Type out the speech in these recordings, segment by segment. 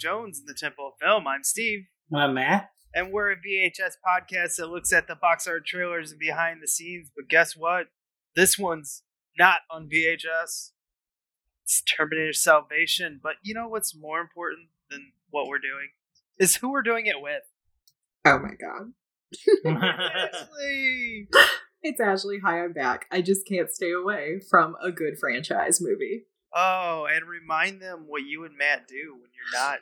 Jones in the Temple of Film. I'm Steve, I'm Matt. and we're a VHS podcast that looks at the box art trailers and behind the scenes. But guess what? This one's not on VHS. It's Terminator Salvation. But you know what's more important than what we're doing? Is who we're doing it with. Oh my god. Ashley! It's Ashley. Hi, I'm back. I just can't stay away from a good franchise movie. Oh, and remind them what you and Matt do when you're not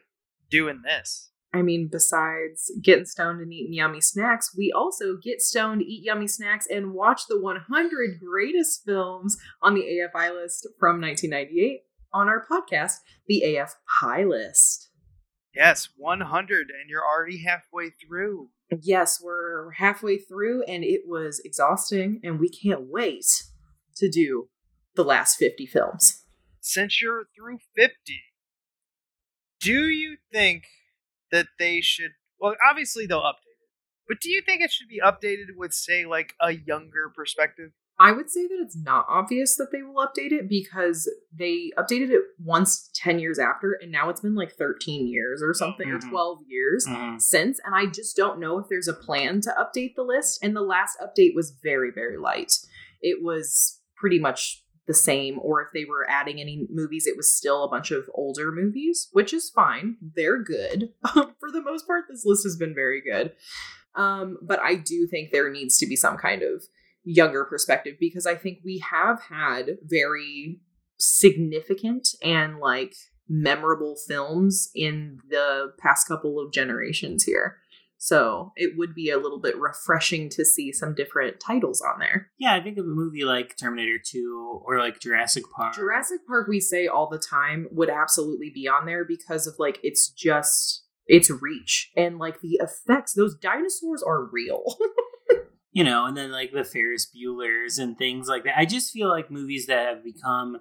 doing this. I mean, besides getting stoned and eating yummy snacks, we also get stoned, eat yummy snacks, and watch the 100 greatest films on the AFI list from 1998 on our podcast, the AF High List. Yes, 100, and you're already halfway through. Yes, we're halfway through, and it was exhausting, and we can't wait to do the last 50 films. since you're through 50, do you think that they should? Well, obviously they'll update it, but do you think it should be updated with, say, like a younger perspective? I would say that it's not obvious that they will update it because they updated it once 10 years after, and now it's been like 13 years or something, Mhm. or 12 years Mhm. since. And I just don't know if there's a plan to update the list. And the last update was very, very light. It was pretty much the same, or if they were adding any movies, it was still a bunch of older movies, which is fine. They're good. For the most part, this list has been very good. Um, but I do think there needs to be some kind of younger perspective because I think we have had very significant and like memorable films in the past couple of generations here. So it would be a little bit refreshing to see some different titles on there. Yeah, I think of a movie like Terminator 2 or like Jurassic Park. Jurassic Park, we say all the time, would absolutely be on there because of like it's just its reach and like the effects. Those dinosaurs are real. you know, and then like the Ferris Bueller's and things like that. I just feel like movies that have become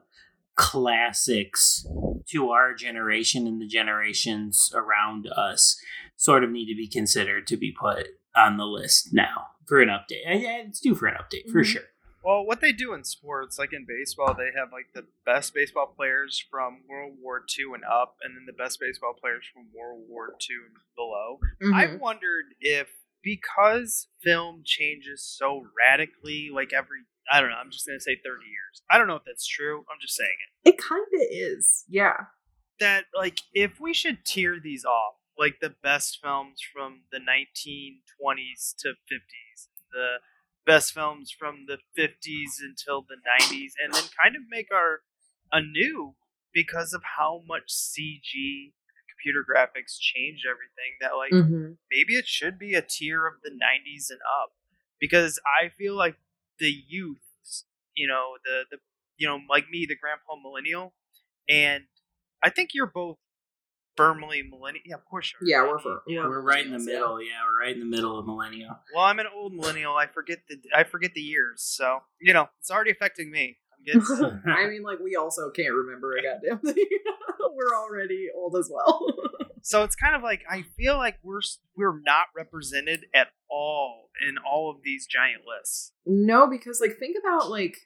classics to our generation and the generations around us sort of need to be considered to be put on the list now for an update. I- I- It's due for an update for Mhm. sure. Well, what they do in sports, like in baseball, they have like the best baseball players from World War II and up, and then the best baseball players from World War II and below. I Mhm. wondered if because film changes so radically, like every I don't know, I'm just gonna say 30 years. I don't know if that's true. I'm just saying it. it kind of is. Yeah. That like if we should tier these off, like the best films from the 1920s to 50s, the best films from the 50s until the 90s, and then kind of make our anew because of how much CG computer graphics changed everything that like Mm-hmm. maybe it should be a tier of the 90s and up because i feel like the youth you know the the you know like me the grandpa millennial and i think you're both firmly millennial yeah of course you're Yeah, we're for yeah. We're right in the middle. Yeah, we're right in the middle of millennial. well i'm an old millennial i forget the i forget the years so you know it's already affecting me i'm I mean, like we also can't remember a goddamn thing. We're already old as well. so it's kind of like i feel like we're we're not represented at all in all of these giant lists no, because like think about like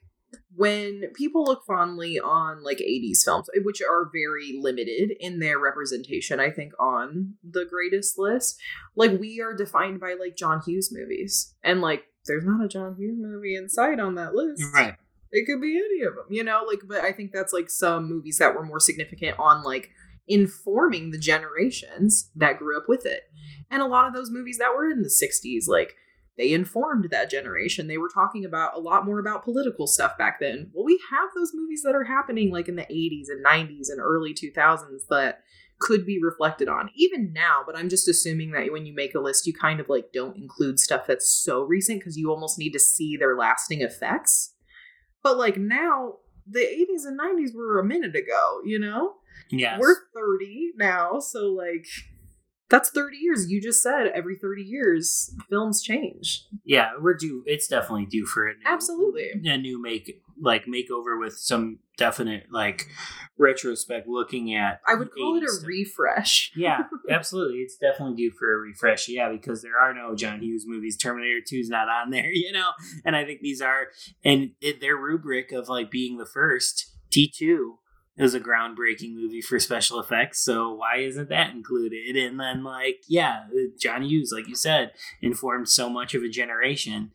when people look fondly on like 80s films, eh, which are very limited in their representation, I think, on the greatest list, like we are defined by like John Hughes movies. And like there's not a John Hughes movie in sight on that list. right. It could be any of them, you know, like but I think that's like some movies that were more significant on like informing the generations that grew up with it. And a lot of those movies that were in the 60s like they informed that generation. They were talking about a lot more about political stuff back then. Well, we have those movies that are happening like in the 80s and 90s and early 2000s that could be reflected on even now but i'm just assuming that when you make a list you kind of like don't include stuff that's so recent because you almost need to see their lasting effects but like now the 80s and 90s were a minute ago you know Yes. we're 30 now so like That's 30 years. You just said every 30 years films change. Yeah, we're due. It's definitely due for a new, Absolutely. a new make like makeover with some definite like retrospect looking at. I would call it a stuff. refresh. yeah, absolutely. It's definitely due for a refresh. Yeah, because there are no John Hughes movies. Terminator 2 is not on there, you know? And I think these are, and it, their rubric of like being the first, T2 is a groundbreaking movie for special effects. So why isn't that included? And then, like, yeah, John Hughes, like you said, informed so much of a generation.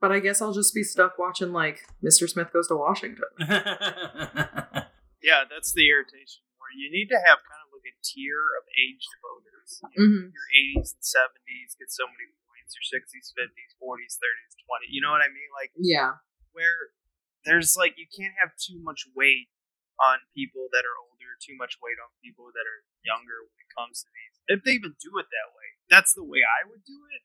But I guess I'll just be stuck watching like Mr. Smith Goes to Washington. Yeah, that's the irritation. Where you need to have kind of like a tier of aged voters. You know, Mm-hmm. Your 80s and 70s get so many points. Your 60s, 50s, 40s, 30s, 20. You know what I mean? Like Yeah. where there's like you can't have too much weight on people that are older, too much weight on people that are younger when it comes to these. If they even do it that way, that's the way I would do it.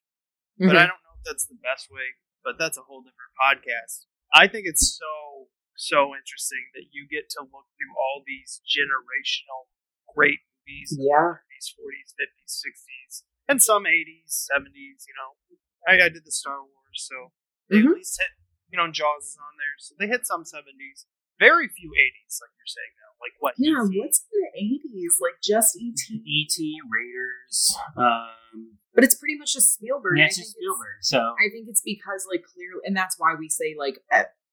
But I don't know if that's the best way. But that's a whole different podcast. I think it's so so interesting that you get to look through all these generational great movies. Yeah. 30s, 40s, 50s, 60s, and some 80s, 70s. You know, I, I did the Star Wars, so they Mhm. at least hit. You know, Jaws is on there, so they hit some 70s. Very few 80s, like you're saying now. Like what? Yeah, E.T.? what's in the 80s? Like just E.T. E.T., Raiders, um, But it's pretty much just Spielberg. yeah, it's just it's- Spielberg. So I think it's because like clearly, and that's why we say like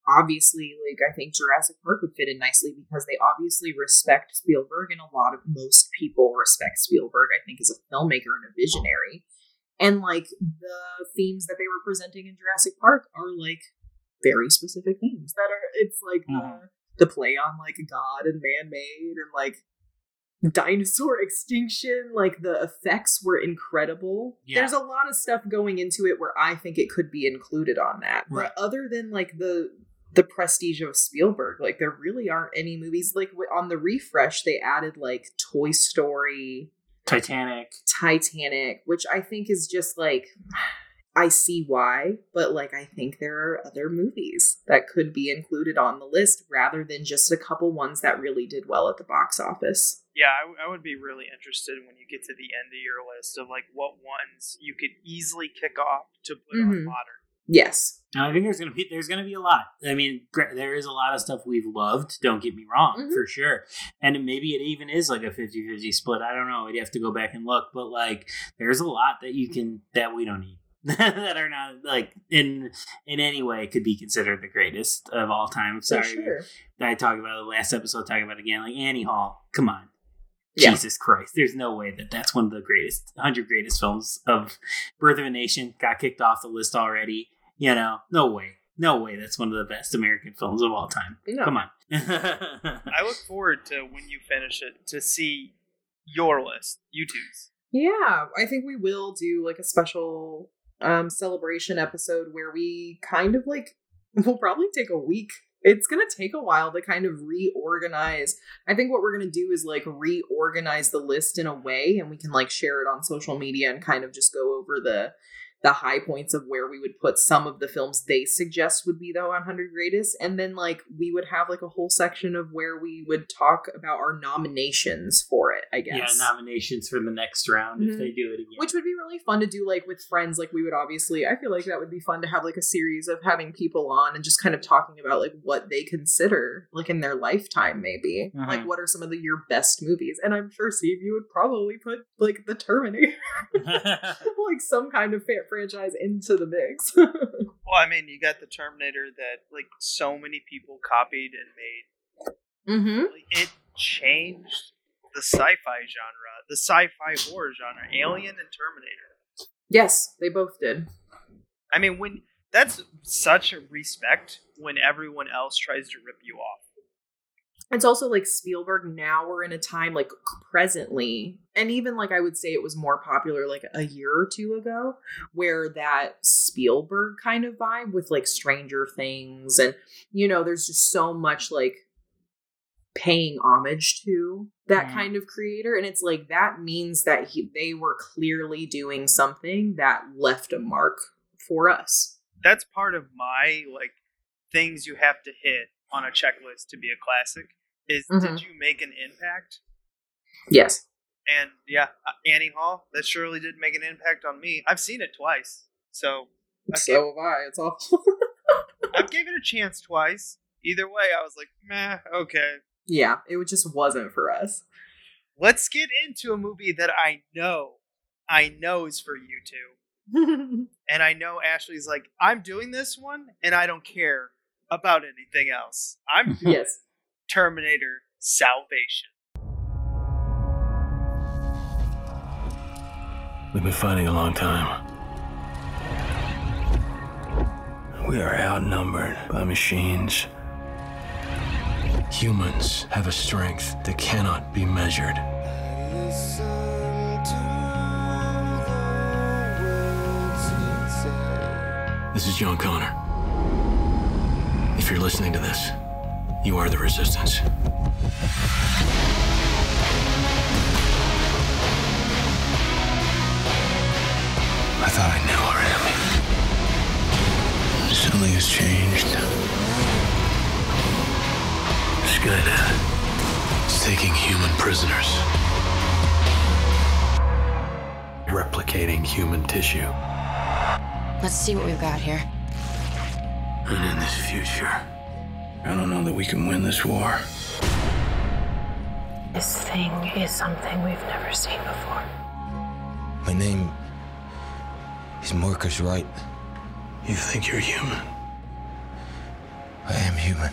obviously like I think Jurassic Park would fit in nicely because they obviously respect Spielberg, and a lot of most people respect Spielberg. I think as a filmmaker and a visionary, and like the themes that they were presenting in Jurassic Park are like very specific themes that are. It's like Mhm. the, the play on like God and man made and like dinosaur extinction like the effects were incredible Yeah. there's a lot of stuff going into it where i think it could be included on that Right. but other than like the the prestige of spielberg like there really aren't any movies like on the refresh they added like toy story Titanic. titanic which i think is just like i see why but like i think there are other movies that could be included on the list rather than just a couple ones that really did well at the box office Yeah, I, w- I would be really interested when you get to the end of your list of like what ones you could easily kick off to put Mhm. on modern. yes And I think there's gonna be there's gonna be a lot. I mean, there is a lot of stuff we've loved. Don't get me wrong, Mhm. for sure. And maybe it even is like a 50-50 split. I don't know. I'd have to go back and look. But like, there's a lot that you can that we don't need that are not like in in any way could be considered the greatest of all time. Sorry, sure I talked about the last episode. Talking about it again, like Annie Hall. Come on. Yeah. Jesus Christ. There's no way that that's one of the greatest, 100 greatest films of Birth of a Nation. Got kicked off the list already. You know, no way. No way that's one of the best American films of all time. No. Come on. I look forward to when you finish it to see your list, you two's. Yeah, I think we will do like a special um celebration episode where we kind of like we'll probably take a week. It's going to take a while to kind of reorganize. I think what we're going to do is like reorganize the list in a way and we can like share it on social media and kind of just go over the the high points of where we would put some of the films they suggest would be the 100 greatest and then like we would have like a whole section of where we would talk about our nominations for it, I guess. Yeah, nominations for the next round if Mhm. they do it again. which would be really fun to do like with friends like we would obviously i feel like that would be fun to have like a series of having people on and just kind of talking about like what they consider like in their lifetime maybe Mhm. like what are some of the your best movies and i'm sure steve you would probably put like the terminator like some kind of fa- franchise into the mix Well, I mean, you got the Terminator that like so many people copied and made. mm-hmm it changed the sci-fi genre, the sci-fi horror genre, Alien and Terminator. yes they both did I mean, when that's such a respect when everyone else tries to rip you off. It's also like Spielberg now we're in a time like presently and even like I would say it was more popular like a year or two ago where that Spielberg kind of vibe with like Stranger Things and you know there's just so much like paying homage to that kind of creator and it's like that means that he, they were clearly doing something that left a mark for us. That's part of my like things you have to hit on a checklist to be a classic. Is Mhm. did you make an impact? Yes. And yeah, uh, Annie Hall. That surely did make an impact on me. I've seen it twice, so I So have I. It's awful. I gave it a chance twice. Either way, I was like, meh, okay. yeah, it just wasn't for us. Let's get into a movie that I know, I know is for you two. And I know Ashley's like, I'm doing this one, and I don't care about anything else. I'm doing yes. Terminator Salvation. We've been fighting a long time. We are outnumbered by machines. Humans have a strength that cannot be measured. This is John Connor. If you're listening to this, you are the resistance. I thought I knew our enemy. Something has changed. Skynet is taking human prisoners, replicating human tissue. Let's see what we've got here. And in this future, I don't know that we can win this war. This thing is something we've never seen before. My name is Marcus Wright. You think you're human? I am human.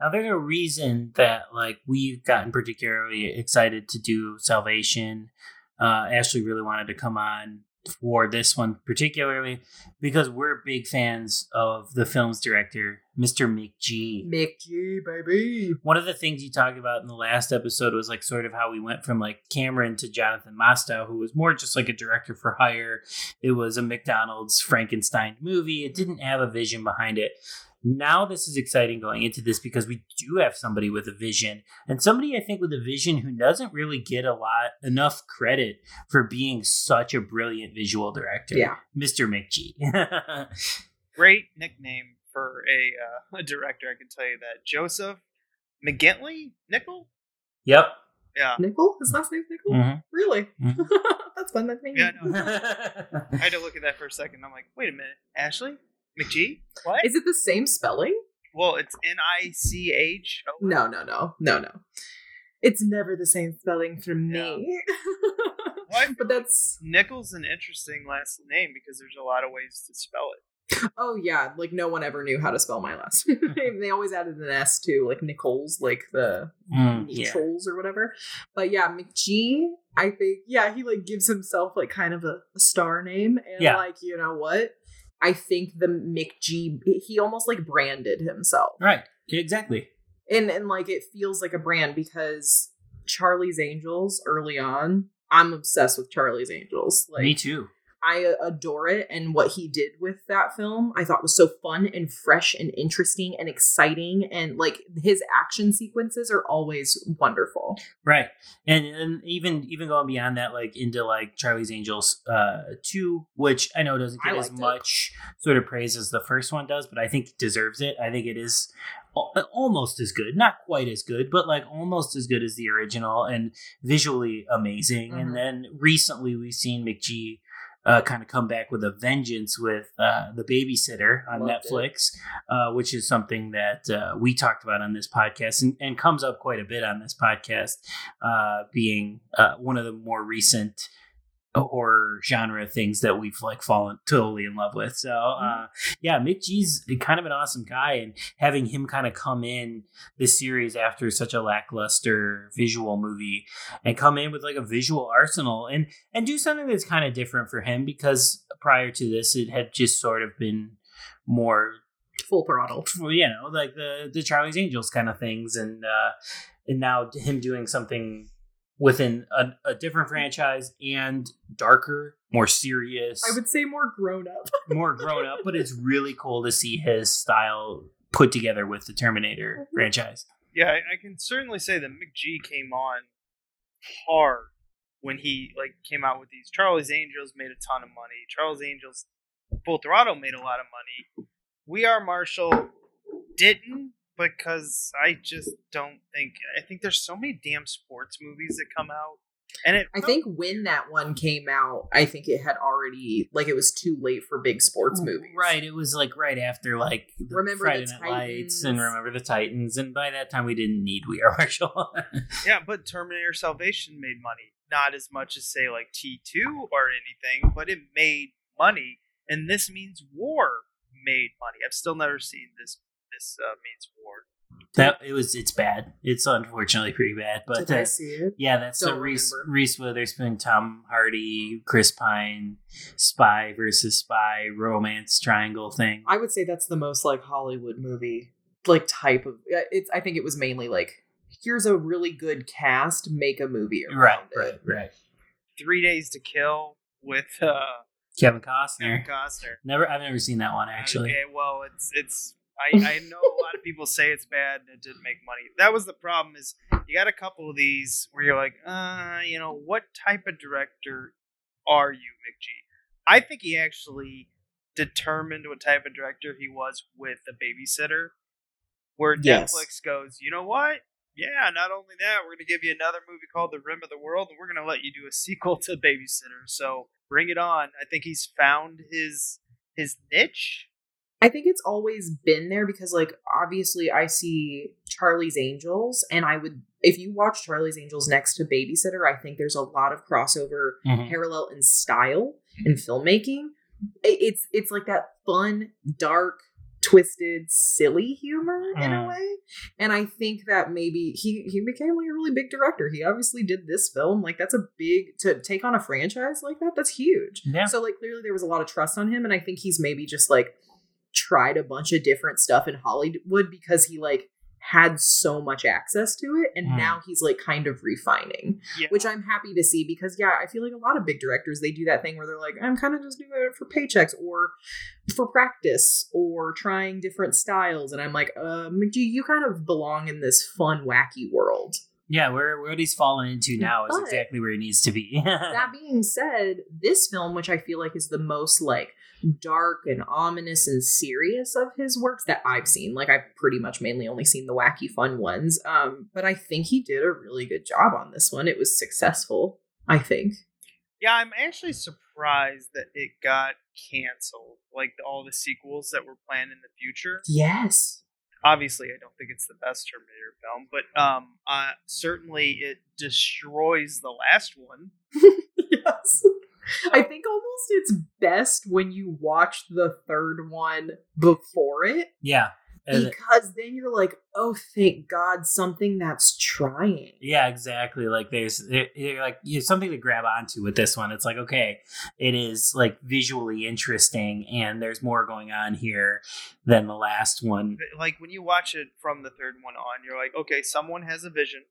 Now, there's a reason that like we've gotten particularly excited to do Salvation. Uh, Ashley really wanted to come on for this one particularly because we're big fans of the film's director, Mr. McG. Mickey, baby. One of the things you talked about in the last episode was like sort of how we went from like Cameron to Jonathan Mostow, who was more just like a director for hire. It was a McDonald's Frankenstein movie. It didn't have a vision behind it. Now this is exciting going into this because we do have somebody with a vision and somebody I think with a vision who doesn't really get a lot enough credit for being such a brilliant visual director. Yeah. Mr. McG. Great nickname for a, uh, a director, I can tell you that. Joseph McGinty? Nichol? yep. Yeah. Nichol? His last name's Nichol? Mhm. Really? Mhm. That's fun. That's me. Yeah, no. I had to look at that for a second. I'm like, wait a minute. Ashley? McGee? What? Is it the same spelling? well, it's N I C H. No, no, no, no, no. It's never the same spelling for me. Why? but that's Nichols an interesting last name because there's a lot of ways to spell it. oh yeah, like no one ever knew how to spell my last name. they always added an S to like Nichols, like the Mm, yeah. trolls or whatever. But yeah, McG, I think yeah, he like gives himself like kind of a, a star name, and Yeah. like you know what. I think the McG he almost like branded himself. Right. Exactly. and and like it feels like a brand because Charlie's Angels early on, I'm obsessed with Charlie's Angels. Like Me too. I adore it and what he did with that film I thought was so fun and fresh and interesting and exciting and like his action sequences are always wonderful. Right. And and even even going beyond that, like into like Charlie's Angels uh two, which I know doesn't get as liked it. much sort of praise as the first one does, but I think it deserves it. I think it is almost as good, not quite as good, but like almost as good as the original and visually amazing. Mhm. And then recently we've seen McG uh, kind of come back with a vengeance with uh, the babysitter on Loved. Netflix, uh, which is something that uh, we talked about on this podcast and, and comes up quite a bit on this podcast, uh, being uh, one of the more recent horror genre things that we've like fallen totally in love with. So uh yeah, McG's kind of an awesome guy and having him kind of come in this series after such a lackluster visual movie and come in with like a visual arsenal and and do something that's kind of different for him because prior to this it had just sort of been more Full throttle. you know, like the the Charlie's Angels kind of things, and uh, and now him doing something within a, a different franchise and darker, more serious, I would say more grown up. more grown up. But it's really cool to see his style put together with the Terminator mhm. franchise. Yeah, I, I can certainly say that McG came on hard when he like came out with these. Charlie's Angels made a ton of money. Charlie's Angels Full Throttle made a lot of money. We Are Marshall didn't because I just don't think I think there's so many damn sports movies that come out. And it I think when that one came out, I think it had already like it was too late for big sports movies. Right, it was like right after like Remember Friday the Night Lights and Remember the Titans, and by that time we didn't need We Are Marshall. Yeah, but Terminator Salvation made money. Not as much as say like T2 or anything, but it made money. And this means war made money. I've still never seen this this uh, means war. that it was it's bad. It's unfortunately pretty bad, but Did I uh, see it? Yeah, that's the Don't Reese remember. Reese Witherspoon, Tom Hardy, Chris Pine, spy versus spy romance triangle thing. I would say that's the most like Hollywood movie like type of uh, it's I think it was mainly like here's a really good cast, make a movie around Right, it. right, right. Three Days to Kill with uh, Kevin Costner. Kevin Costner. Never, I've never seen that one actually. Okay, well, it's it's. I, I know a lot of people say it's bad and it didn't make money. That was the problem. Is you got a couple of these where you're like, uh, you know, what type of director are you, McG? I think he actually determined what type of director he was with the babysitter, where Yes. Netflix goes, you know what? Yeah, not only that, we're going to give you another movie called The Rim of the World, and we're going to let you do a sequel to Babysitter. So bring it on. I think he's found his his niche. I think it's always been there because, like, obviously, I see Charlie's Angels, and I would, if you watch Charlie's Angels next to Babysitter, I think there's a lot of crossover Mhm. parallel in style and filmmaking. It's it's like that fun, dark, twisted, silly humor in a Mm. way, and I think that maybe he he became like a really big director. He obviously did this film, like that's a big to take on a franchise like that. That's huge. Yeah. So like clearly there was a lot of trust on him, and I think he's maybe just like tried a bunch of different stuff in Hollywood because he like had so much access to it, and Mm. now he's like kind of refining, Yeah. which I'm happy to see because yeah, I feel like a lot of big directors they do that thing where they're like, I'm kind of just doing it for paychecks or for practice or trying different styles, and I'm like, uh, McG, you kind of belong in this fun, wacky world. Yeah, where what he's fallen into now is exactly where he needs to be. that being said, this film, which I feel like is the most like dark and ominous and serious of his works that I've seen, like I've pretty much mainly only seen the wacky fun ones. Um, but I think he did a really good job on this one. It was successful, I think. Yeah, I'm actually surprised that it got canceled. Like all the sequels that were planned in the future. Yes. Obviously, I don't think it's the best Terminator film, but um, uh, certainly it destroys the last one. yes. I think almost it's best when you watch the third one before it yeah. And- because then you're like, oh, thank God, something that's trying. Yeah, exactly. Like there's it, it- like you something to grab onto with this one. It's like okay, it is like visually interesting, and there's more going on here than the last one. Like when you watch it from the third one on, you're like, okay, someone has a vision.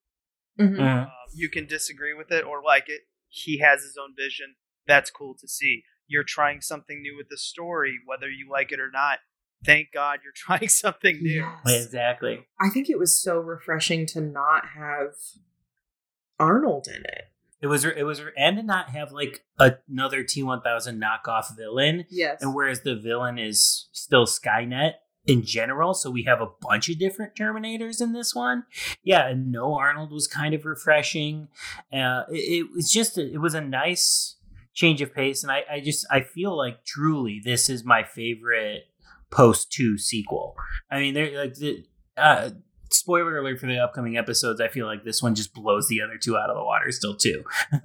Mhm. Mhm. Um, you can disagree with it or like it. He has his own vision. That's cool to see. You're trying something new with the story, whether you like it or not. Thank God you're trying something new. Yes. Exactly. I think it was so refreshing to not have Arnold in it. It was it was and to not have like another T one thousand knockoff villain, Yes. and whereas the villain is still Skynet in general, so we have a bunch of different Terminators in this one. Yeah, and no Arnold was kind of refreshing. Uh, it, it was just a, it was a nice change of pace, and I, I just I feel like truly this is my favorite post two sequel. I mean, they're like the. Uh, spoiler alert for the upcoming episodes i feel like this one just blows the other two out of the water still too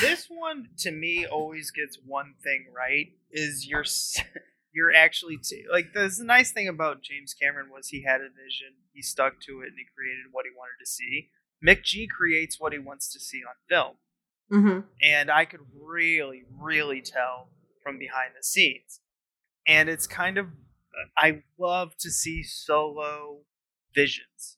this one to me always gets one thing right is you're you're actually t- like the nice thing about James Cameron was he had a vision he stuck to it and he created what he wanted to see McG creates what he wants to see on film Mm-hmm. and I could really really tell from behind the scenes. And it's kind of I love to see solo visions.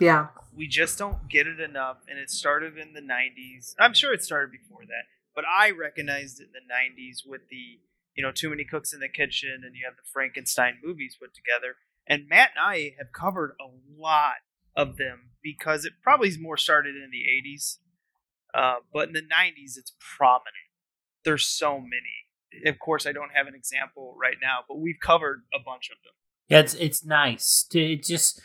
Yeah. we just don't get it enough and it started in the 90s i'm sure it started before that but i recognized it in the 90s with the you know too many cooks in the kitchen and you have the frankenstein movies put together. And matt and i have covered a lot of them because it probably more started in the 80s uh, but in the 90s it's prominent. There's so many. Of course i don't have an example right now but we've covered a bunch of them. Yeah, it's it's nice. To it just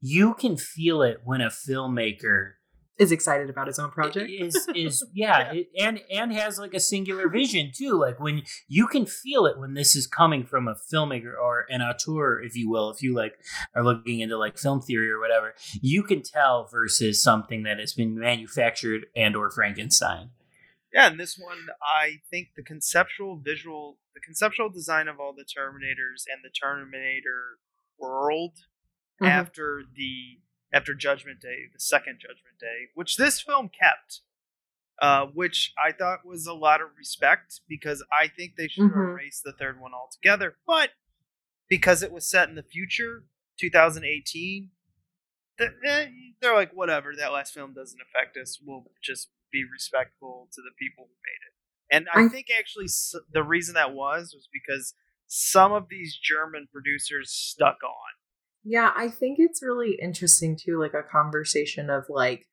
you can feel it when a filmmaker Is excited about his own project. is is yeah, It, and and has like a singular vision too. Like when you can feel it when this is coming from a filmmaker or an auteur, if you will, if you like are looking into like film theory or whatever, you can tell versus something that has been manufactured and or Frankenstein. Yeah, and this one, I think the conceptual visual, the conceptual design of all the Terminators and the Terminator world Mhm. after the after Judgment Day, the second Judgment Day, which this film kept, uh, which I thought was a lot of respect because I think they should have Mhm. erased the third one altogether, but because it was set in the future, 2018. th- eh, They're like, whatever. That last film doesn't affect us. We'll just be respectful to the people who made it. And I I- think actually s- the reason that was was because some of these German producers stuck on. Yeah, I think it's really interesting too, like a conversation of like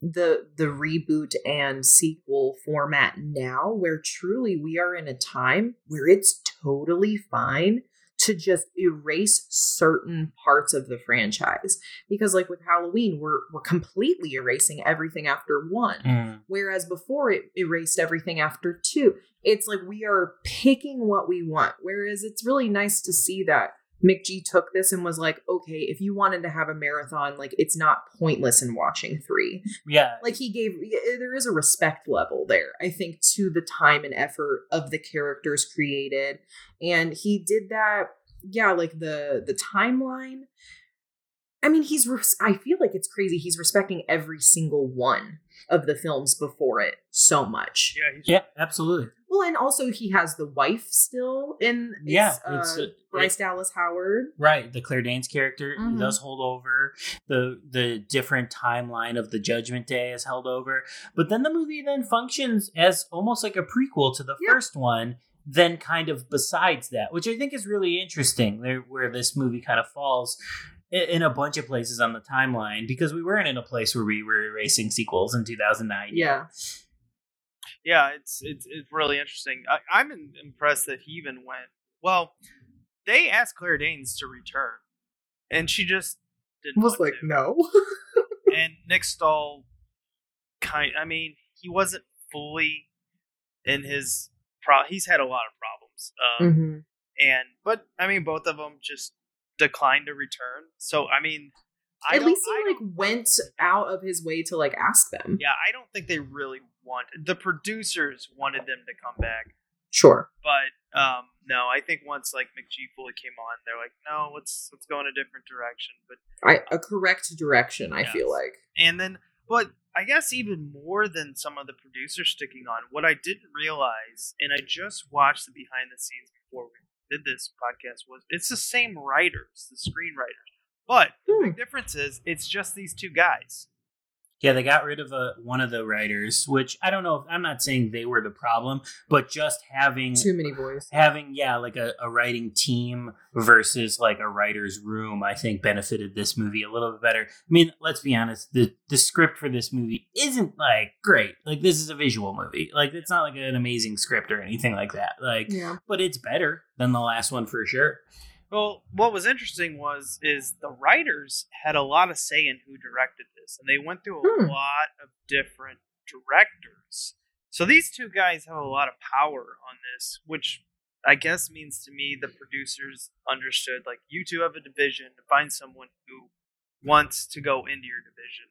the the reboot and sequel format now, where truly we are in a time where it's totally fine to just erase certain parts of the franchise. Because like with Halloween, we're we're completely erasing everything after one. Mm. Whereas before it erased everything after two. It's like we are picking what we want. Whereas it's really nice to see that McG took this and was like, okay, if you wanted to have a marathon, like it's not pointless in watching three. Yeah, Like he gave, there is a respect level there, I think, to the time and effort of the characters created. And he did that, yeah, like the the timeline. I mean, he's, res- I feel like it's crazy. He's respecting every single one of the films before it so much. Yeah, he's yeah, absolutely. Well, and also he has the wife still in, it's, Yeah, it's, uh, Bryce Dallas Howard. Right, the Claire Danes character Mhm. does hold over. The the different timeline of the Judgment Day is held over, but then the movie then functions as almost like a prequel to the Yeah. first one. Then, kind of besides that, which I think is really interesting, there where this movie kind of falls in a bunch of places on the timeline because we weren't in a place where we were erasing sequels in 2009. Yeah. Yeah, it's it's it's really interesting. I, I'm impressed that he even went. Well, they asked Claire Danes to return, and she just didn't. was like, to. no. And Nick Stahl, kind. I mean, he wasn't fully in his. Pro- he's had a lot of problems, um, Mhm. and but I mean, both of them just declined to return. So I mean, I At least I he like went out of his way to like ask them. Yeah, I don't think they really wanted the producers wanted them to come back, Sure. but um, no, I think once like McG fully came on, they're like, no, let's let's go in a different direction. But I, a correct direction, I feel like. and then, but I guess even more than some of the producers sticking on, what I didn't realize, and I just watched the behind the scenes before we did this podcast, was it's the same writers, the screenwriters, but the Hmm. big difference is it's just these two guys. Yeah, they got rid of a, one of the writers, which I don't know. If, I'm not saying they were the problem, but just having Too many boys. having yeah like a, a writing team versus like a writer's room i think benefited this movie a little bit better i mean let's be honest the the script for this movie isn't like great like this is a visual movie like it's not like an amazing script or anything like that like Yeah. but it's better than the last one for sure Well, what was interesting was is the writers had a lot of say in who directed this, and they went through a Hmm. lot of different directors. So these two guys have a lot of power on this, which I guess means to me the producers understood like you two have a division to find someone who wants to go into your division.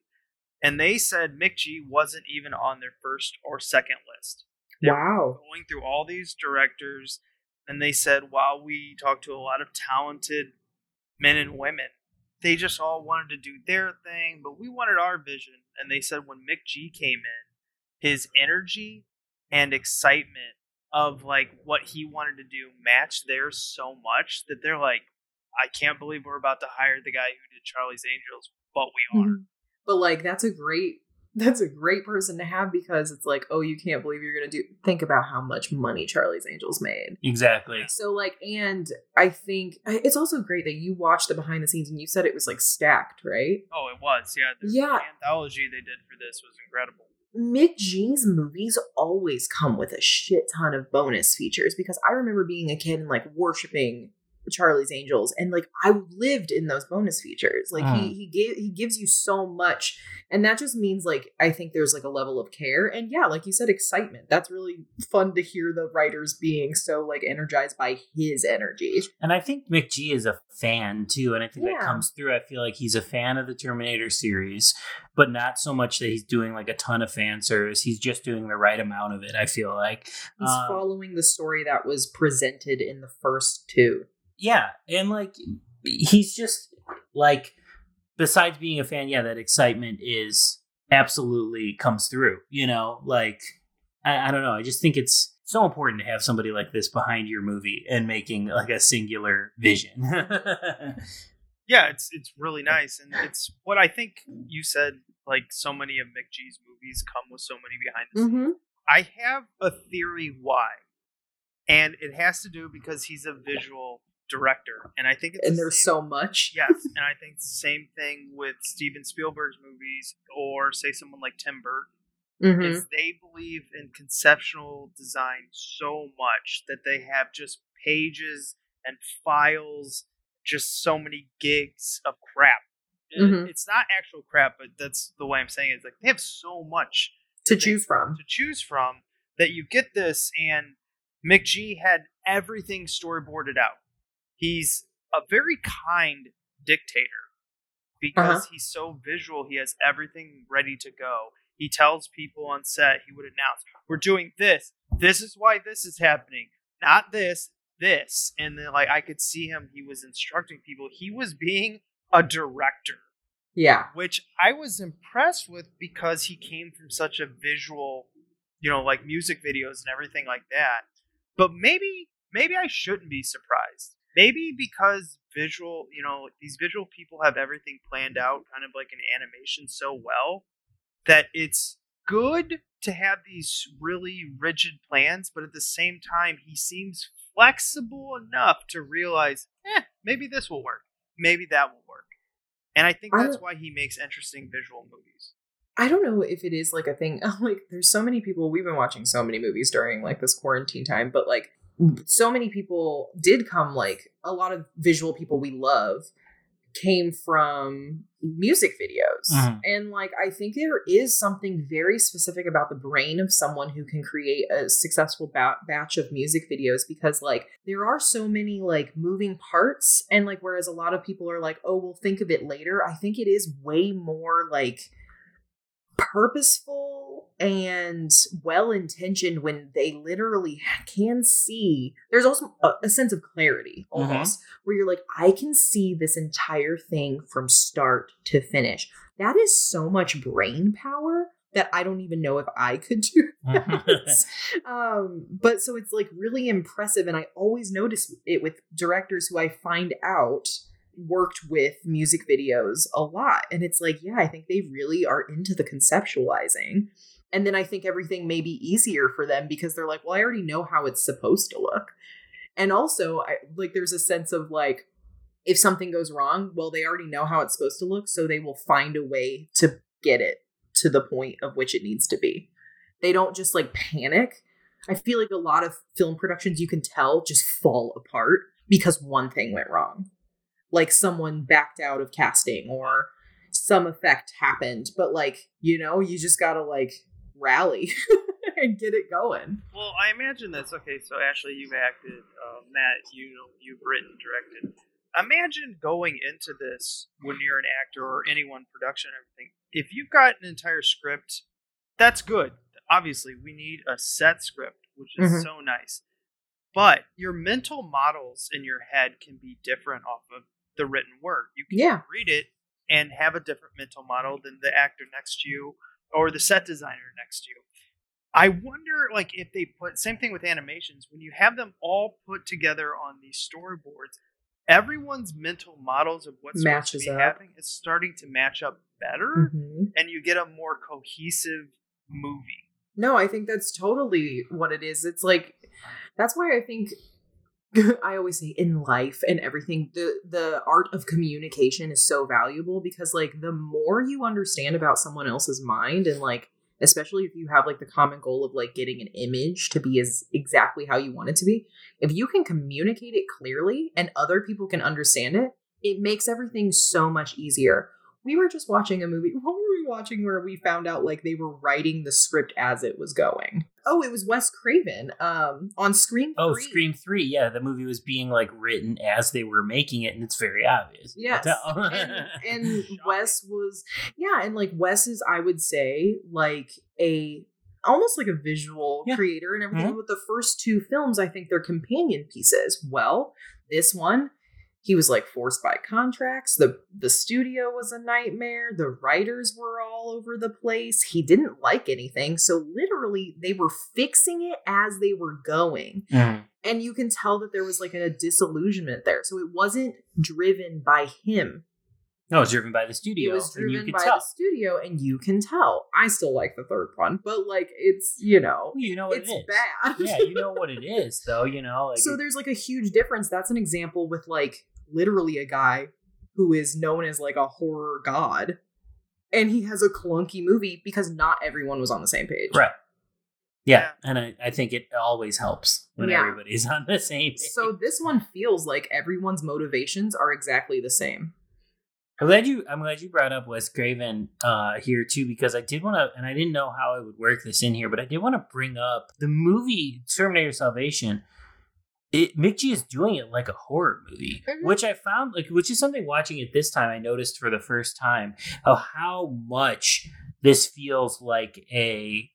And they said McG wasn't even on their first or second list. They Wow. going through all these directors, and they said, while we talked to a lot of talented men and women, they just all wanted to do their thing, but we wanted our vision. And they said when McG came in, his energy and excitement of like what he wanted to do matched theirs so much that they're like, I can't believe we're about to hire the guy who did Charlie's Angels, but we are. Mm-hmm. But like that's a great that's a great person to have because it's like, oh, you can't believe you're gonna do think about how much money Charlie's Angels made. Exactly. So like and I think it's also great that you watched the behind the scenes and you said it was like stacked, right? Oh, it was. Yeah. The Yeah. anthology they did for this was incredible. McG's movies always come with a shit ton of bonus features because I remember being a kid and like worshiping Charlie's Angels and like I lived in those bonus features. Like Mm. he he gave he gives you so much and that just means like I think there's like a level of care and yeah, like you said excitement. That's really fun to hear the writers being so like energized by his energy. And I think McG is a fan too, and I think that comes through. I feel like he's a fan of the Terminator series, but not so much that he's doing like a ton of fan service. He's just doing the right amount of it. I feel like. He's Um, following the story that was presented in the first two. Yeah, and like he's just like besides being a fan, yeah, that excitement is absolutely comes through. You know, like I, I don't know. I just think it's so important to have somebody like this behind your movie and making like a singular vision. Yeah, it's it's really nice, and it's what I think you said. Like so many of McG's movies come with so many behind the scenes. Mm-hmm. I have a theory why, and it has to do because he's a visual director, and I think it's And the there's same- so much. yes, and I think the same thing with Steven Spielberg's movies, or say someone like Tim Burton. Mhm. is they believe in conceptual design so much that they have just pages and files, just so many gigs of crap. Mhm. It's not actual crap, but that's the way I'm saying it. It's like they have so much to choose from. to choose from that you get this, and McG had everything storyboarded out. He's a very kind dictator because Uh-huh. he's so visual. He has everything ready to go. He tells people on set, he would announce, We're doing this. This is why this is happening. Not this, this. And then, like, I could see him, he was instructing people. He was being a director Yeah. which I was impressed with because he came from such a visual, you know, like music videos and everything like that. But maybe, maybe I shouldn't be surprised. Maybe because visual, you know, these visual people have everything planned out, kind of like an animation, so well that it's good to have these really rigid plans, but at the same time, he seems flexible enough to realize, eh, maybe this will work. Maybe that will work. And I think that's don't- why he makes interesting visual movies. I don't know if it is like a thing. Like, there's so many people. We've been watching so many movies during like this quarantine time, but like, so many people did come. Like, a lot of visual people we love came from music videos, Mhm. and like, I think there is something very specific about the brain of someone who can create a successful ba- batch of music videos because like there are so many like moving parts, and like whereas a lot of people are like, oh, we'll think of it later. I think it is way more like purposeful and well intentioned when they literally can see there's also a, a sense of clarity almost where you're like i can see this entire thing from start to finish. That is so much brain power that i don't even know if i could do that. um but so it's like really impressive and i always notice it with directors who i find out worked with music videos a lot and it's like yeah i think they really are into the conceptualizing. And then i think everything may be easier for them because they're like well i already know how it's supposed to look. And also I, like there's a sense of like if something goes wrong well they already know how it's supposed to look so they will find a way to get it to the point of which it needs to be. They don't just like panic. I feel like a lot of film productions you can tell just fall apart because one thing went wrong like someone backed out of casting or some effect happened but like you know you just gotta like rally and get it going. Well, I imagine that's okay. So Ashley, you've acted. Uh, Matt, you know, you've written, directed. Imagine going into this when you're an actor or anyone production everything. If you've got an entire script, that's good. Obviously, we need a set script, which is Mhm. so nice. But your mental models in your head can be different off of the written word. You can Yeah. read it and have a different mental model than the actor next to you or the set designer next to you. I wonder, like, if they put same thing with animations when you have them all put together on these storyboards, everyone's mental models of what's Matches supposed to be up. happening is starting to match up better, Mhm. and you get a more cohesive movie. No, I think that's totally what it is. It's like that's why I think I always say in life and everything the the art of communication is so valuable because like the more you understand about someone else's mind and like especially if you have like the common goal of like getting an image to be as exactly how you want it to be, if you can communicate it clearly and other people can understand it, it makes everything so much easier. We were just watching a movie. What watching where we found out like they were writing the script as it was going? Oh, it was Wes Craven um on Scream Oh, 3. Scream Three. Yeah, the movie was being like written as they were making it, and it's very obvious. Yes. and, and Wes was yeah, and like Wes is I would say like a almost like a visual Yeah. creator and everything. Mhm. With the first two films, I think they're companion pieces. Well, this one, he was like forced by contracts. The the studio was a nightmare. The writers were all over the place. He didn't like anything. So literally they were fixing it as they were going Mhm. and you can tell that there was like a disillusionment there. So it wasn't driven by him. No, it's driven by the studio, It was and you driven can by tell. the studio, and you can tell. I still like the third one, but like it's you know Well, you know what it's it is. bad. yeah, you know what it is, though. You know, like so there's like a huge difference. That's an example with like literally a guy who is known as like a horror god, and he has a clunky movie because not everyone was on the same page. right. Yeah, Yeah. and I, I think it always helps when Yeah. everybody's on the same page. So this one feels like everyone's motivations are exactly the same. I'm glad you. I'm glad you brought up Wes Craven uh, here too, because I did want to, and I didn't know how I would work this in here, but I did want to bring up the movie Terminator Salvation. It McG is doing it like a horror movie, Mhm. which I found like, which is something watching it this time I noticed for the first time how how much this feels like a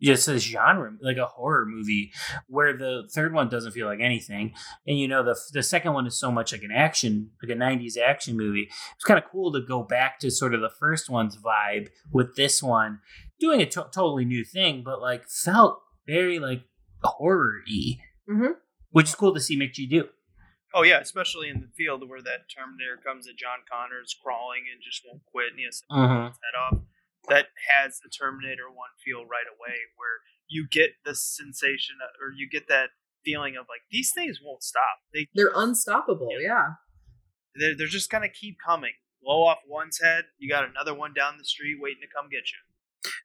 just a genre like a horror movie where the third one doesn't feel like anything and you know the the second one is so much like an action like a 90s action movie it's kind of cool to go back to sort of the first one's vibe with this one doing a to- totally new thing but like felt very like horror-y Mhm. Which is cool to see McG do Oh yeah, especially in the field where that Terminator comes at John Connor's crawling and just won't quit, and he has to Mhm. his head off. That has the Terminator One feel right away, where you get the sensation or you get that feeling of like these things won't stop. They They're unstoppable. Yeah. they're, they're just gonna keep coming. Blow off one's head, you got another one down the street waiting to come get you.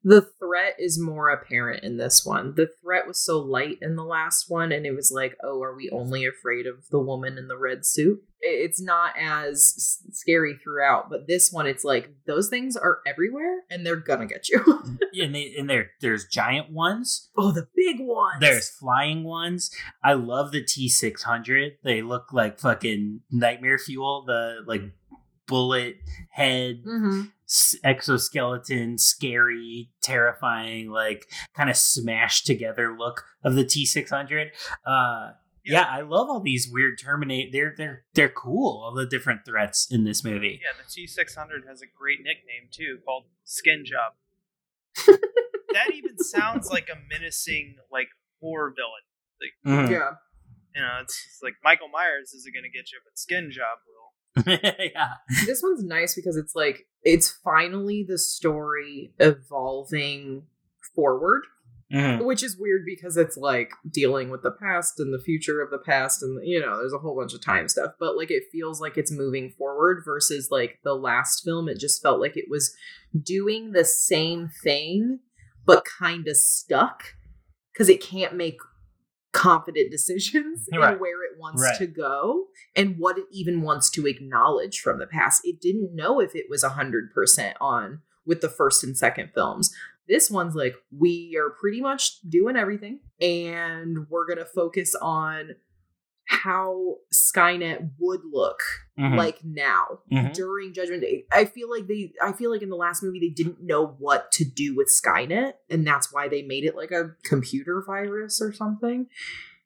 The threat is more apparent in this one. The threat was so light in the last one, and it was like, oh, are we only afraid of the woman in the red suit? It's not as scary throughout, but this one, it's like those things are everywhere, and they're gonna get you. Yeah, and, they, and there there's giant ones oh, the big ones. There's flying ones. I love the T six hundred. They look like fucking nightmare fuel. The like bullet head hmm s- exoskeleton, scary, terrifying, like kind of smashed together look of the T six hundred. Uh, yeah, I love all these weird Terminate. They're they're they're cool. All the different threats in this movie. Yeah, the T six hundred has a great nickname too, called Skin Job. that even sounds like a menacing like horror villain. Mhm. Yeah. You know, it's, it's like Michael Myers isn't gonna get you, but Skin Job will. yeah. this one's nice because it's like it's finally the story evolving forward Mhm. which is weird because it's like dealing with the past and the future of the past and you know there's a whole bunch of time stuff but like it feels like it's moving forward versus like the last film it just felt like it was doing the same thing but kind of stuck because it can't make confident decisions Right. in where it wants Right. to go and what it even wants to acknowledge from the past it didn't know if it was 100% on with the first and second films This one's like, we are pretty much doing everything, and we're gonna focus on how Skynet would look Mhm. like now Mhm. during Judgment Day. I feel like they I feel like in the last movie they didn't know what to do with Skynet and that's why they made it like a computer virus or something.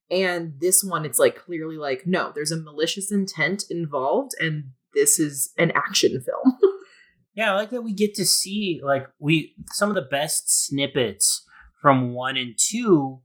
And this one it's like clearly like no, there's a malicious intent involved and this is an action film. Yeah, I like that we get to see like we some of the best snippets from one and two,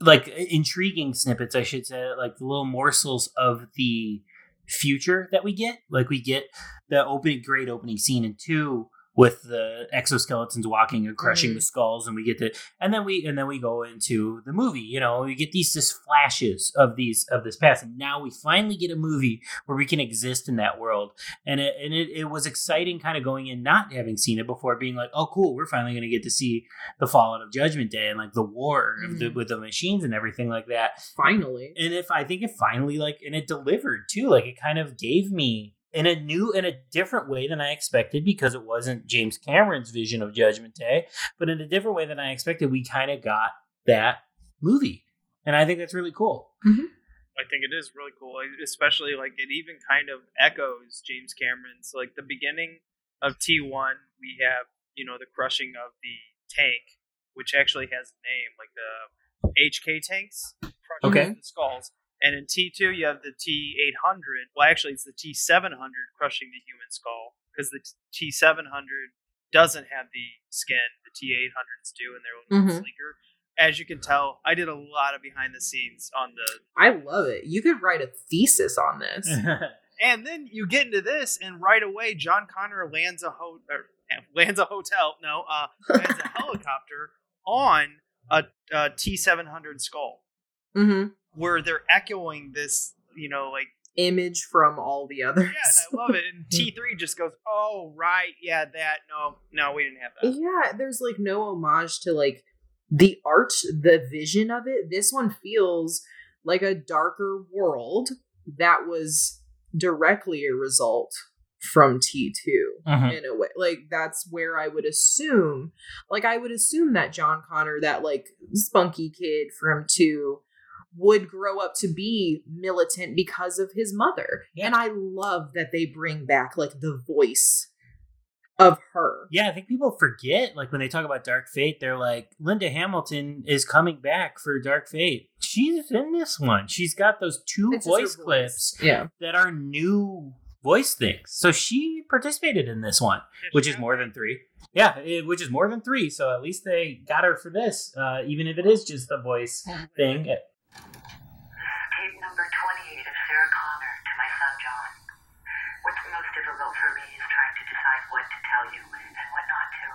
like intriguing snippets, I should say, like the little morsels of the future that we get. Like we get the opening, great opening scene in two with the exoskeletons walking and crushing Mhm. the skulls, and we get the and then we and then we go into the movie. You know, we get these just flashes of these of this past, and now we finally get a movie where we can exist in that world and it and it, it was exciting kind of going in not having seen it before being like oh cool we're finally going to get to see the fallout of judgment day and like the war of the, Mhm. with the machines and everything like that Finally. and if i think it finally like and it delivered too like it kind of gave me in a new in a different way than i expected because it wasn't james cameron's vision of judgment day but in a different way than i expected we kind of got that movie and i think that's really cool mm-hmm. I think it is really cool, especially like it even kind of echoes James Cameron's like the beginning of T1. We have you know the crushing of the tank, which actually has a name, like the HK tanks, crushing Okay. the skulls. And in T2, you have the T800. Well, actually, it's the T700 crushing the human skull because the T700 doesn't have the skin. The T800s do, and they're a little Mhm. sleeker. As you can tell, I did a lot of behind the scenes on the I love it. You could write a thesis on this. And then you get into this, and right away, John Connor lands a ho- or, eh, lands a hotel. No, uh, lands a helicopter on a, a T seven hundred skull, hmm where they're echoing this. You know, like Image from all the others. yeah, and I love it. And T three just goes, "Oh right, yeah, that. No, no, we didn't have that." yeah there's like no homage to like the art the vision of it this one feels like a darker world that was directly a result from t2 Mhm. in a way like that's where i would assume like i would assume that john connor that like spunky kid from 2 would grow up to be militant because of his mother Yeah. and i love that they bring back like the voice of her Yeah, I think people forget, like when they talk about Dark Fate, they're like, Linda Hamilton is coming back for Dark Fate. She's in this one. She's got those two It's just her voice voice. clips yeah that are new voice things. So she participated in this one, which is more than three. Yeah, it, which is more than three. So at least they got her for this, uh, even if it is just the voice thing. Tape number 28 of Sarah Connor to my son John. What's most difficult for me is trying to decide what to tell you and what not to.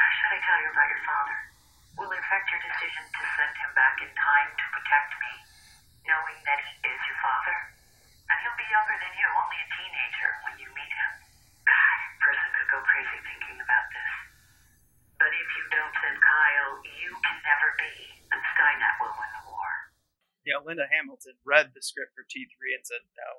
Should I tell you about your father? Will it affect your decision to send him back in time to protect me, knowing that he is your father? And he'll be younger than you, only a teenager, when you meet him. God, a person could go crazy thinking about this. But if you don't send Kyle, you can never be, and Skynet will win the know Linda Hamilton read the script for T three and said no.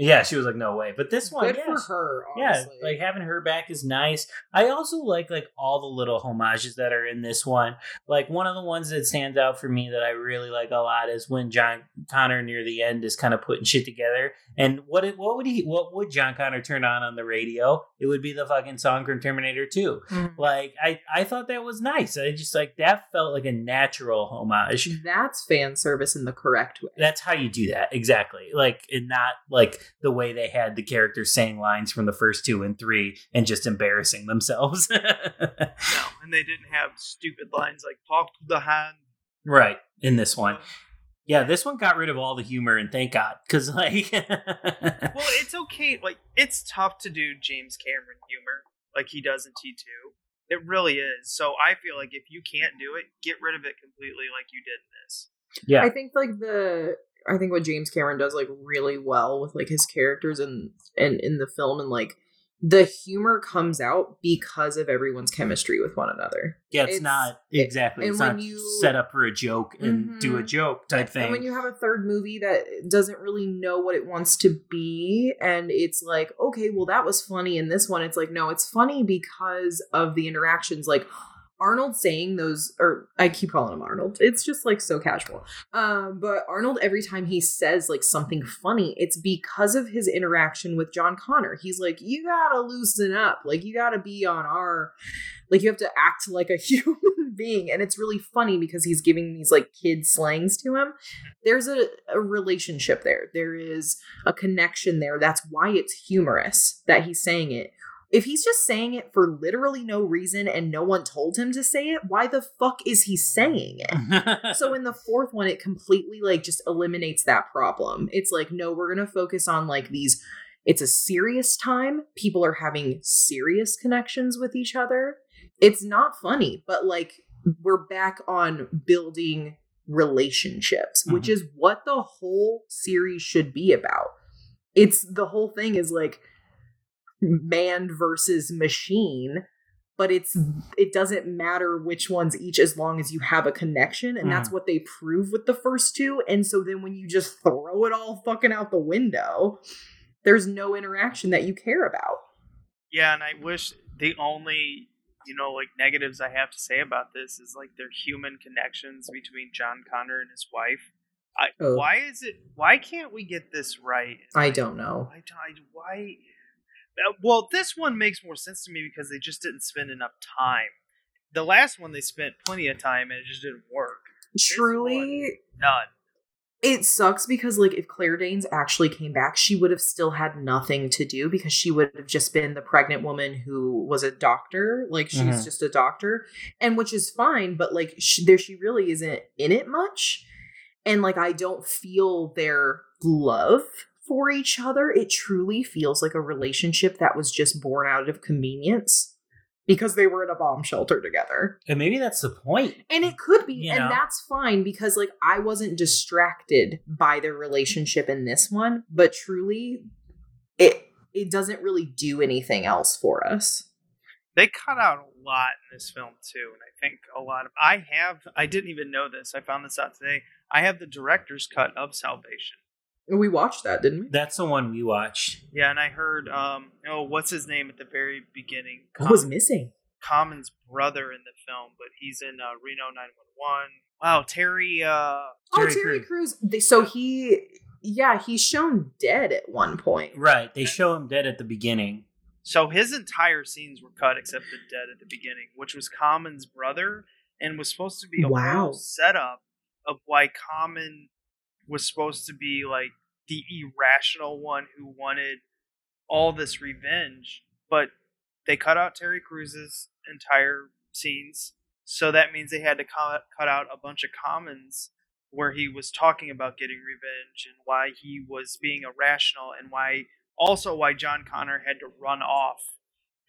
Yeah, she was like, no way. But this one, good yes. for her Yeah, like having her back is nice. I also like like all the little homages that are in this one. Like one of the ones that stands out for me that I really like a lot is when John Connor near the end is kind of putting shit together. And what it, what would he what would John Connor turn on on the radio? It would be the fucking song from Terminator 2. Mhm. Like I I thought that was nice. I just like that felt like a natural homage. that's fan service in the correct way That's how you do that exactly. Like and not like the way they had the characters saying lines from the first two and three and just embarrassing themselves. No, and they didn't have stupid lines like "talk to the hand." right in this one. Uh, yeah, this one got rid of all the humor and thank God because like Well, it's okay. Like it's tough to do James Cameron humor like he does in T two. It really is. So I feel like if you can't do it, get rid of it completely, like you did in this. yeah. i think like the i think what james cameron does like really well with like his characters and and in the film and like the humor comes out because of everyone's chemistry with one another yeah, it's, it's- not exactly. and It's not you- set up for a joke and do a Mhm. joke type thing. And when you have a third movie that doesn't really know what it wants to be, and it's like, okay, well, that was funny in this one, it's like, no, it's funny because of the interactions. Like, Arnold saying those, or I keep calling him Arnold. It's just like so casual. Um, but Arnold, every time he says like something funny, it's because of his interaction with John Connor. He's like, you gotta loosen up. Like, you gotta be on our, like, you have to act like a human being. And it's really funny because he's giving these like kid slangs to him. There's a, a relationship there, there is a connection there. That's why it's humorous that he's saying it if he's just saying it for literally no reason and no one told him to say it, why the fuck is he saying it? so in the fourth one, it completely like just eliminates that problem. It's like, no, we're gonna focus on like these. It's a serious time. People are having serious connections with each other. It's not funny, but like we're back on building relationships, which mm-hmm. is what the whole series should be about. It's the whole thing is like man versus machine but it's mm-hmm. it doesn't matter which ones each as long as you have a connection and that's mm. what they prove with the first two and so then when you just throw it all fucking out the window there's no interaction that you care about Yeah, and I wish the only you know like negatives I have to say about this is like their human connections between John Connor and his wife. I, Oh. Why is it? Why can't we get this right? i don't know I, I, why? Uh, Well, this one makes more sense to me because they just didn't spend enough time. The last one they spent plenty of time and it just didn't work. truly None. it sucks because like if claire danes actually came back she would have still had nothing to do because she would have just been the pregnant woman who was a doctor like she's Mhm. just a doctor and which is fine but like she, there she really isn't in it much and like i don't feel their love for each other it truly feels like a relationship that was just born out of convenience because they were in a bomb shelter together and maybe that's the point. and it could be, You and know? that's fine because like I wasn't distracted by their relationship in this one, but truly it it doesn't really do anything else for us. They cut out a lot in this film too, and I think a lot of I have I didn't even know this. I found this out today. I have the director's cut of Salvation. We watched that, didn't we? That's the one we watched. Yeah, and I heard um oh what's his name at the very beginning? What was missing? Common's brother in the film, but he's in uh, Reno 911. Wow, Terry uh Oh, Terry Terry Crews. Crews. So he, yeah, he's shown dead at one point. Right. They show him dead at the beginning. So his entire scenes were cut except the dead at the beginning, which was Common's brother, and was supposed to be a Wow. whole setup of why Common was supposed to be like the irrational one who wanted all this revenge, but they cut out Terry Crews's entire scenes, so that means they had to cut cut out a bunch of Commons where he was talking about getting revenge and why he was being irrational and why also why John Connor had to run off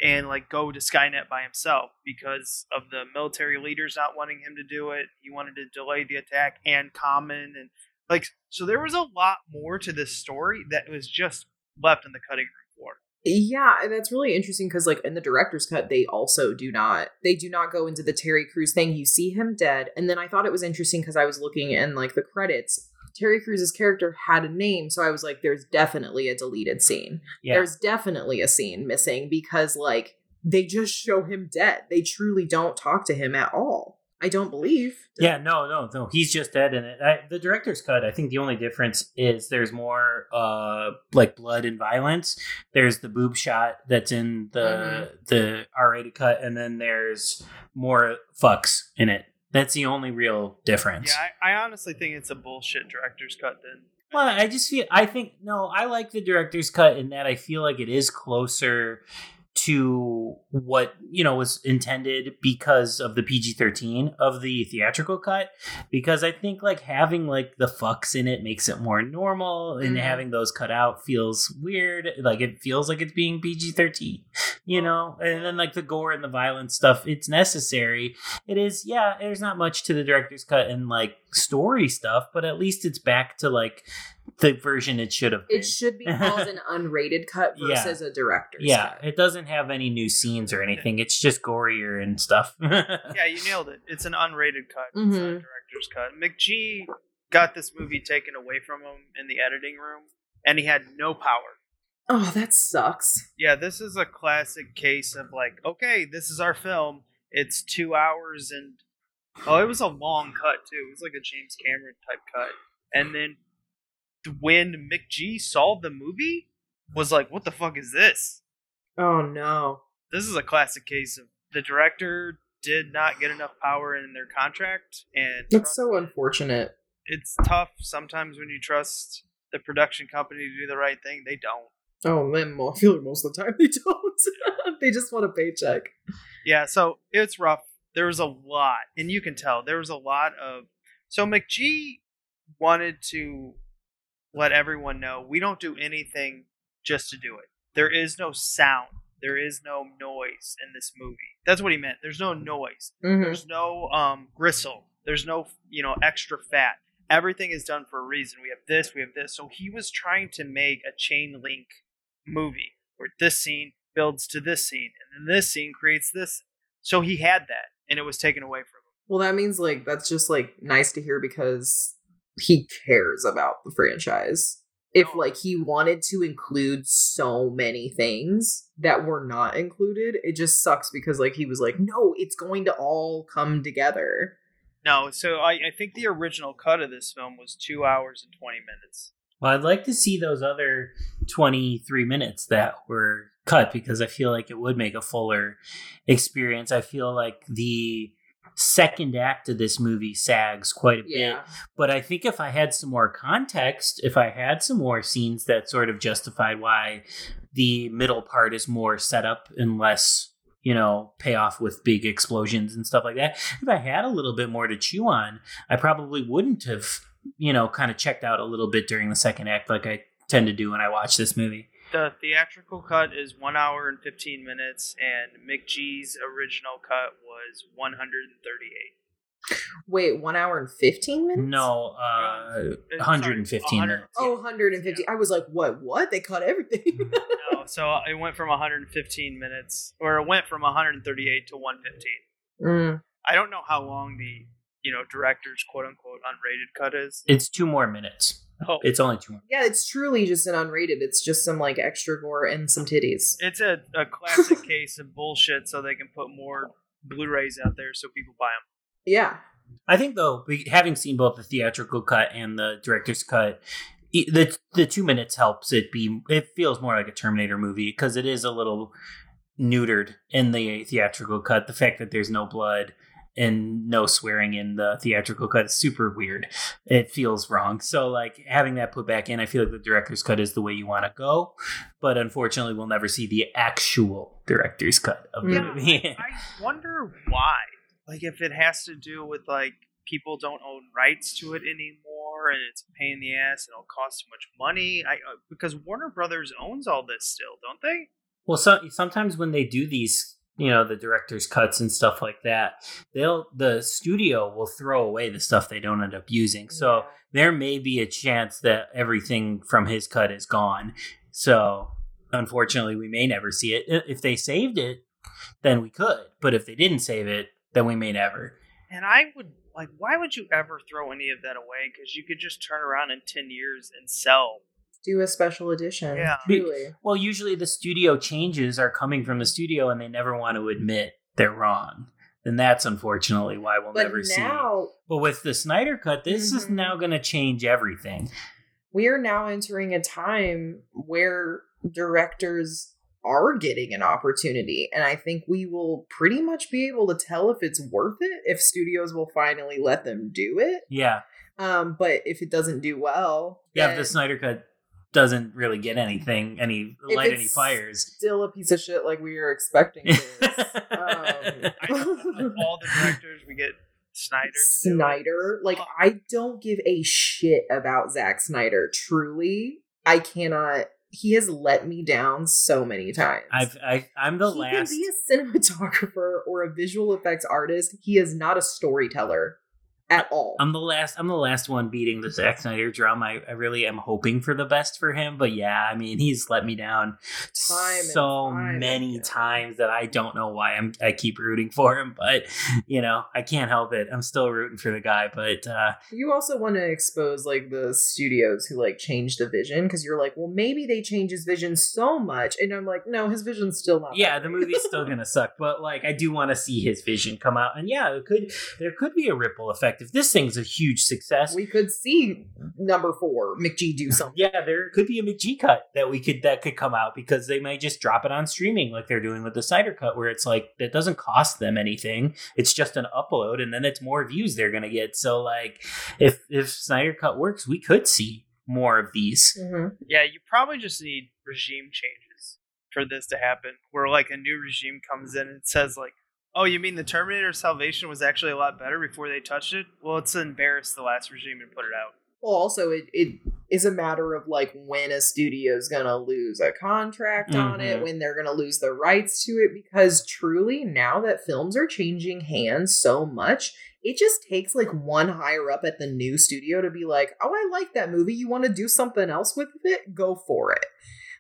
and like go to Skynet by himself because of the military leaders not wanting him to do it. He wanted to delay the attack and Common and like so there was a lot more to this story that was just left in the cutting room floor. Yeah, and that's really interesting because, like, in the director's cut, they also do not they do not go into the Terry Crews thing. You see him dead, and then I thought it was interesting because I was looking in like the credits. Terry Crews' character had a name, so I was like, "There's definitely a deleted scene. Yeah. There's definitely a scene missing because like they just show him dead. They truly don't talk to him at all. I don't believe. Yeah, no, no, no. He's just dead in it. I, the director's cut. I think the only difference is there's more uh like blood and violence. There's the boob shot that's in the the R-rated cut, and then there's more fucks in it. That's the only real difference. Yeah, I, I honestly think it's a bullshit director's cut then. Well, I just feel I think no, I like the director's cut in that I feel like it is closer to what you know was intended because of the PG-13 of the theatrical cut because I think like having like the fucks in it makes it more normal and Mhm. having those cut out feels weird like it feels like it's being PG-13 you know and then like the gore and the violence stuff it's necessary it is yeah there's not much to the director's cut and like story stuff but at least it's back to like the version it should have been It should be called an unrated cut Yeah. versus a director's yeah cut. it doesn't have any new scenes or anything it's just gorier and stuff Yeah, you nailed it. It's an unrated cut. It's not a Mhm. director's cut. McG got this movie taken away from him in the editing room, and he had no power. Oh, that sucks. Yeah, this is a classic case of like, okay, this is our film, It's two hours and oh, it was a long cut too. It was like a James Cameron type cut. And then when McG saw the movie, was like, "What the fuck is this?" Oh no. This is a classic case of the director did not get enough power in their contract, and That's so unfortunate. it's tough sometimes when you trust the production company to do the right thing. They don't. Oh man, I feel like most of the time they don't. they just want a paycheck. Yeah, so it's rough. There was a lot, and you can tell there was a lot of. So McG wanted to let everyone know we don't do anything just to do it. There is no sound. There is no noise in this movie. That's what he meant. There's no noise. Mhm. There's no um, gristle. There's no you know extra fat. Everything is done for a reason. We have this. We have this. So he was trying to make a chain link movie where this scene builds to this scene, and then this scene creates this. So he had that, and it was taken away from him. Well, that means like that's just like nice to hear because he cares about the franchise. If oh. like he wanted to include so many things that were not included, it just sucks because like he was like, no, it's going to all come together. No, so I, I think the original cut of this film was two hours and twenty minutes. Well, I'd like to see those other 23 minutes that were cut because I feel like it would make a fuller experience. I feel like the second act of this movie sags quite a bit. But I think if I had some more context, if I had some more scenes that sort of justified why the middle part is more set up and less, you know, payoff with big explosions and stuff like that, if I had a little bit more to chew on, I probably wouldn't have, you know, kind of checked out a little bit during the second act like I tend to do when I watch this movie. The theatrical cut is one hour and fifteen minutes, and McG's original cut was one hundred and thirty-eight. Wait, one hour and 15 minutes? No, uh, 115 minutes. Oh, 150. I was like, what? What? They cut everything. No, so it went from 115 minutes, or it went from 138 to 115. Mm. I don't know how long the you know director's quote unquote unrated cut is. It's two more minutes. Oh. It's only two. Yeah, it's truly just an unrated. It's just some like extra gore and some titties. It's a, a classic case of bullshit, so they can put more Blu-rays out there so people buy them. Yeah. I think though, we- having seen both the theatrical cut and the director's cut, e- the the two minutes helps it be. It feels more like a Terminator movie because it is a little neutered in the theatrical cut. The fact that there's no blood and no swearing in the theatrical cut is super weird. It feels wrong. So like having that put back in, I feel like the director's cut is the way you want to go. But unfortunately, we'll never see the actual director's cut of the Yeah, movie. I wonder why. Like if it has to do with like people don't own rights to it anymore, and it's a pain in the ass, and it'll cost too much money. I uh, because Warner Brothers owns all this still, don't they? Well, so, sometimes when they do these, you know, the director's cuts and stuff like that, they'll the studio will throw away the stuff they don't end up using. So there may be a chance that everything from his cut is gone. So unfortunately, we may never see it. If they saved it, then we could. But if they didn't save it, then we may never. And I would like, why would you ever throw any of that away? Because you could just turn around in ten years and sell. Do a special edition. Yeah. Truly. Well, usually the studio changes are coming from the studio, and they never want to admit they're wrong. And that's unfortunately why we'll But never see. now But with the Snyder cut, this is Mhm. now going to change everything. we are now entering a time where directors are getting an opportunity and i think we will pretty much be able to tell if it's worth it if studios will finally let them do it Yeah, um but if it doesn't do well yeah. If the Snyder cut doesn't really get anything, any if light, any fires. still a piece of shit like we are expecting is, I know, um, all the directors, we get Snyder. to do it. Snyder. Like, I don't give a shit about Zack Snyder. Truly, I cannot. He has let me down so many times. I've, I, I'm the he last. can be a cinematographer or a visual effects artist. He is not a storyteller at all. I'm the last. I'm the last one beating the Zack Snyder drum. I, I really am hoping for the best for him, but yeah, I mean, he's let me down Time so time many again. times that I don't know why I'm. I keep rooting for him, but you know, I can't help it. I'm still rooting for the guy, but uh, You also want to expose like the studios who like change the vision because you're like, well, maybe they change his vision so much, and I'm like, no, his vision's still not. yeah, the movie's still gonna suck. But like, I do want to see his vision come out, and yeah, it could. There could be a ripple effect if this thing's a huge success. we could see number four McG do something. yeah, there could be a McG cut that we could that could come out because they might just drop it on streaming like they're doing with the Snyder cut, where it's like that doesn't cost them anything. It's just an upload, and then it's more views they're gonna get. So like, if if Snyder cut works, we could see more of these. Mhm. Yeah, you probably just need regime changes for this to happen. Where like a new regime comes in and says like, "Oh, you mean the Terminator Salvation was actually a lot better before they touched it?" Well, it's embarrassed the last regime and put it out. Well, also it, it is a matter of like when a studio's gonna lose a contract on it, Mhm. when they're gonna lose the rights to it, because truly now that films are changing hands so much, it just takes like one higher up at the new studio to be like, oh, I like that movie. You want to do something else with it? Go for it.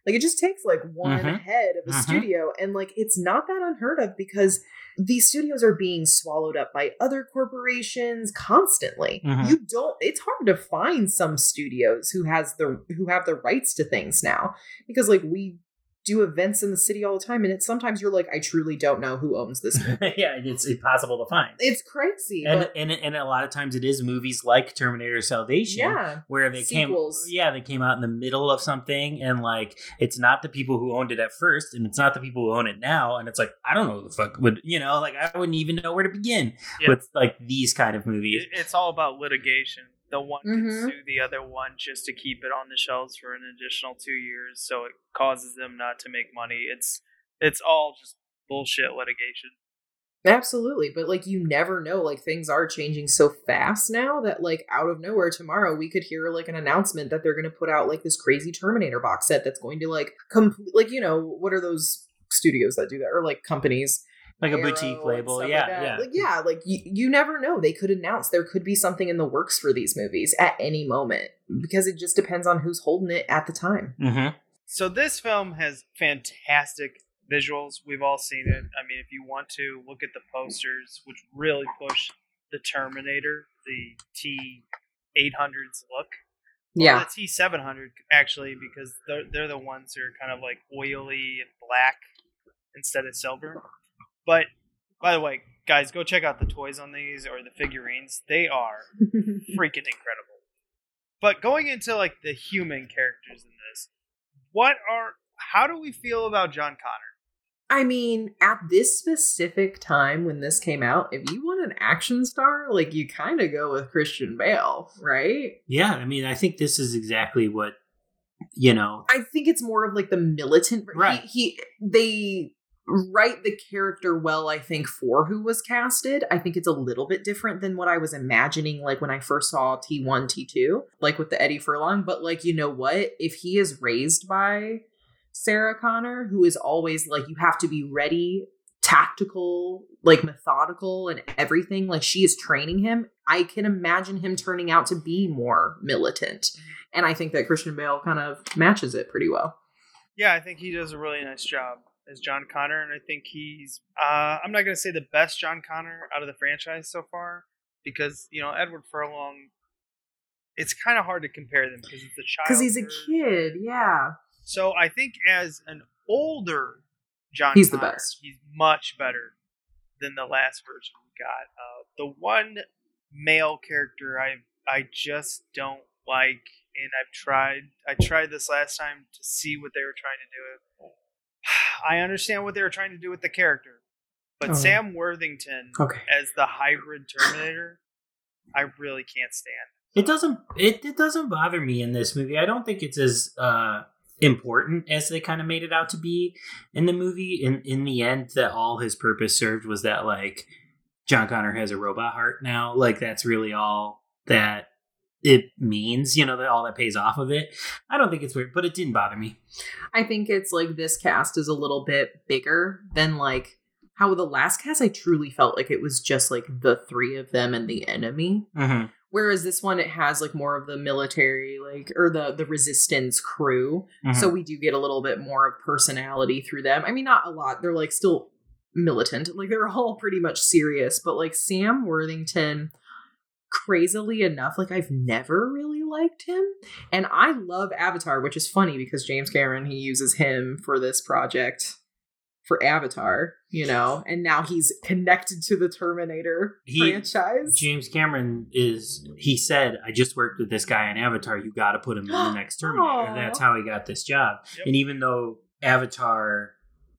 Like it just takes like one Mhm. head of a Mhm. studio, and like it's not that unheard of because these studios are being swallowed up by other corporations constantly. Mhm. You don't it's hard to find some studios who has the who have the rights to things now because like we do events in the city all the time and it's sometimes you're like I truly don't know who owns this. movie. yeah, it's impossible to find. it's crazy. And, but and and a lot of times it is movies like Terminator Salvation, yeah. where they Sequels. came yeah they came out in the middle of something and like it's not the people who owned it at first and it's not the people who own it now and it's like i don't know who the fuck would you know like i wouldn't even know where to begin Yeah. with like these kind of movies It's all about litigation. The one Mhm. can sue the other one just to keep it on the shelves for an additional two years, so it causes them not to make money. It's it's all just bullshit litigation. Absolutely, but like you never know like things are changing so fast now that like out of nowhere tomorrow we could hear like an announcement that they're going to put out like this crazy Terminator box set that's going to like complete like you know what are those studios that do that or like companies like a boutique label yeah like yeah like yeah like you, you never know they could announce there could be something in the works for these movies at any moment because it just depends on who's holding it at the time mm-hmm. So this film has fantastic visuals. We've all seen it. I mean, if you want to look at the posters, which really push the Terminator, the T eight hundreds look. Or yeah the T seven hundred actually, because they're they're the ones who are kind of like oily and black instead of silver. But by the way, guys, go check out the toys on these or the figurines. They are freaking incredible. But going into like the human characters in this, what are how do we feel about John Connor? I mean, at this specific time when this came out, if you want an action star, like you kind of go with Christian Bale, right? yeah i mean i think this is exactly what you know I think it's more of like the militant. Right. He, he they write the character well. I think for who was casted, I think it's a little bit different than what I was imagining. Like when I first saw T one, T two, like with the Eddie Furlong. But like you know what, if he is raised by Sarah Connor, who is always like you have to be ready, tactical, like methodical, and everything. Like she is training him. I can imagine him turning out to be more militant. And I think that Christian Bale kind of matches it pretty well. Yeah, I think he does a really nice job as John Connor, and I think he's uh, I'm not gonna say the best John Connor out of the franchise so far because you know Edward Furlong. It's kind of hard to compare them because it's a child. Because he's a kid, yeah. So I think as an older John, He's the best. He's much better than the last version we got. Uh, the one male character I I just don't like, and I've tried. I tried this last time to see what they were trying to do. I understand what they were trying to do with the character, but Oh. Sam Worthington Okay. as the hybrid Terminator, I really can't stand. it doesn't it, it doesn't bother me in this movie i don't think it's as uh important as they kind of made it out to be in the movie in in the end that all his purpose served was that like john connor has a robot heart now like that's really all that it means you know that all that pays off of it i don't think it's weird but it didn't bother me I think it's like this cast is a little bit bigger than like how the last cast I truly felt like it was just like the three of them and the enemy. Mm-hmm. Whereas this one it has like more of the military like or the the resistance crew. Mm-hmm. So we do get a little bit more of personality through them. I mean not a lot. They're like still militant. Like they're all pretty much serious, but like Sam Worthington crazily enough like I've never really liked him. And I love Avatar, which is funny because James Cameron he uses him for this project for Avatar, you know, and now he's connected to the Terminator He- franchise. James Cameron is. He said, "I just worked with this guy on Avatar. You got to put him in the next Terminator." Aw. That's how he got this job. Yep. And even though Avatar,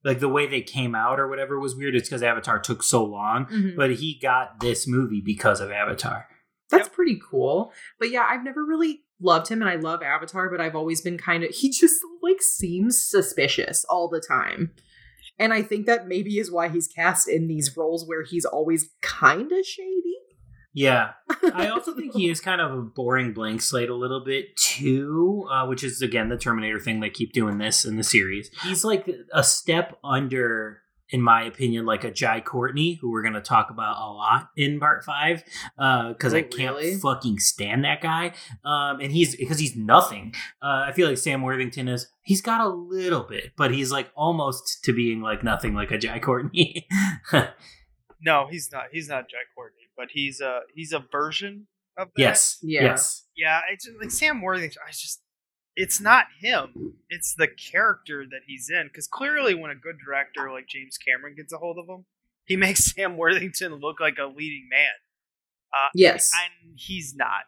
like the way they came out or whatever was weird, it's because Avatar took so long. Mhm. But he got this movie because of Avatar. That's pretty cool. But yeah, I've never really loved him and I love Avatar, but I've always been kind of he just like seems suspicious all the time. And I think that maybe is why he's cast in these roles where he's always kind of shady. Yeah, I also think he is kind of a boring blank slate a little bit too, uh, which is again the Terminator thing. They keep doing this in the series. He's like a step under, in my opinion, like a Jai Courtney, who we're going to talk about a lot in part five, because I Oh, can't really? fucking stand that guy. Um, and he's because he's nothing. Uh, I feel like Sam Worthington is. He's got a little bit, but he's like almost to being like nothing, like a Jai Courtney. No, he's not. He's not Jai Courtney, but he's a he's a version of that. yes, Yeah. yes. Yeah, it's just, like Sam Worthington. I just, it's not him. It's the character that he's in. Because clearly, when a good director like James Cameron gets a hold of him, he makes Sam Worthington look like a leading man. Uh, Yes. and he's not.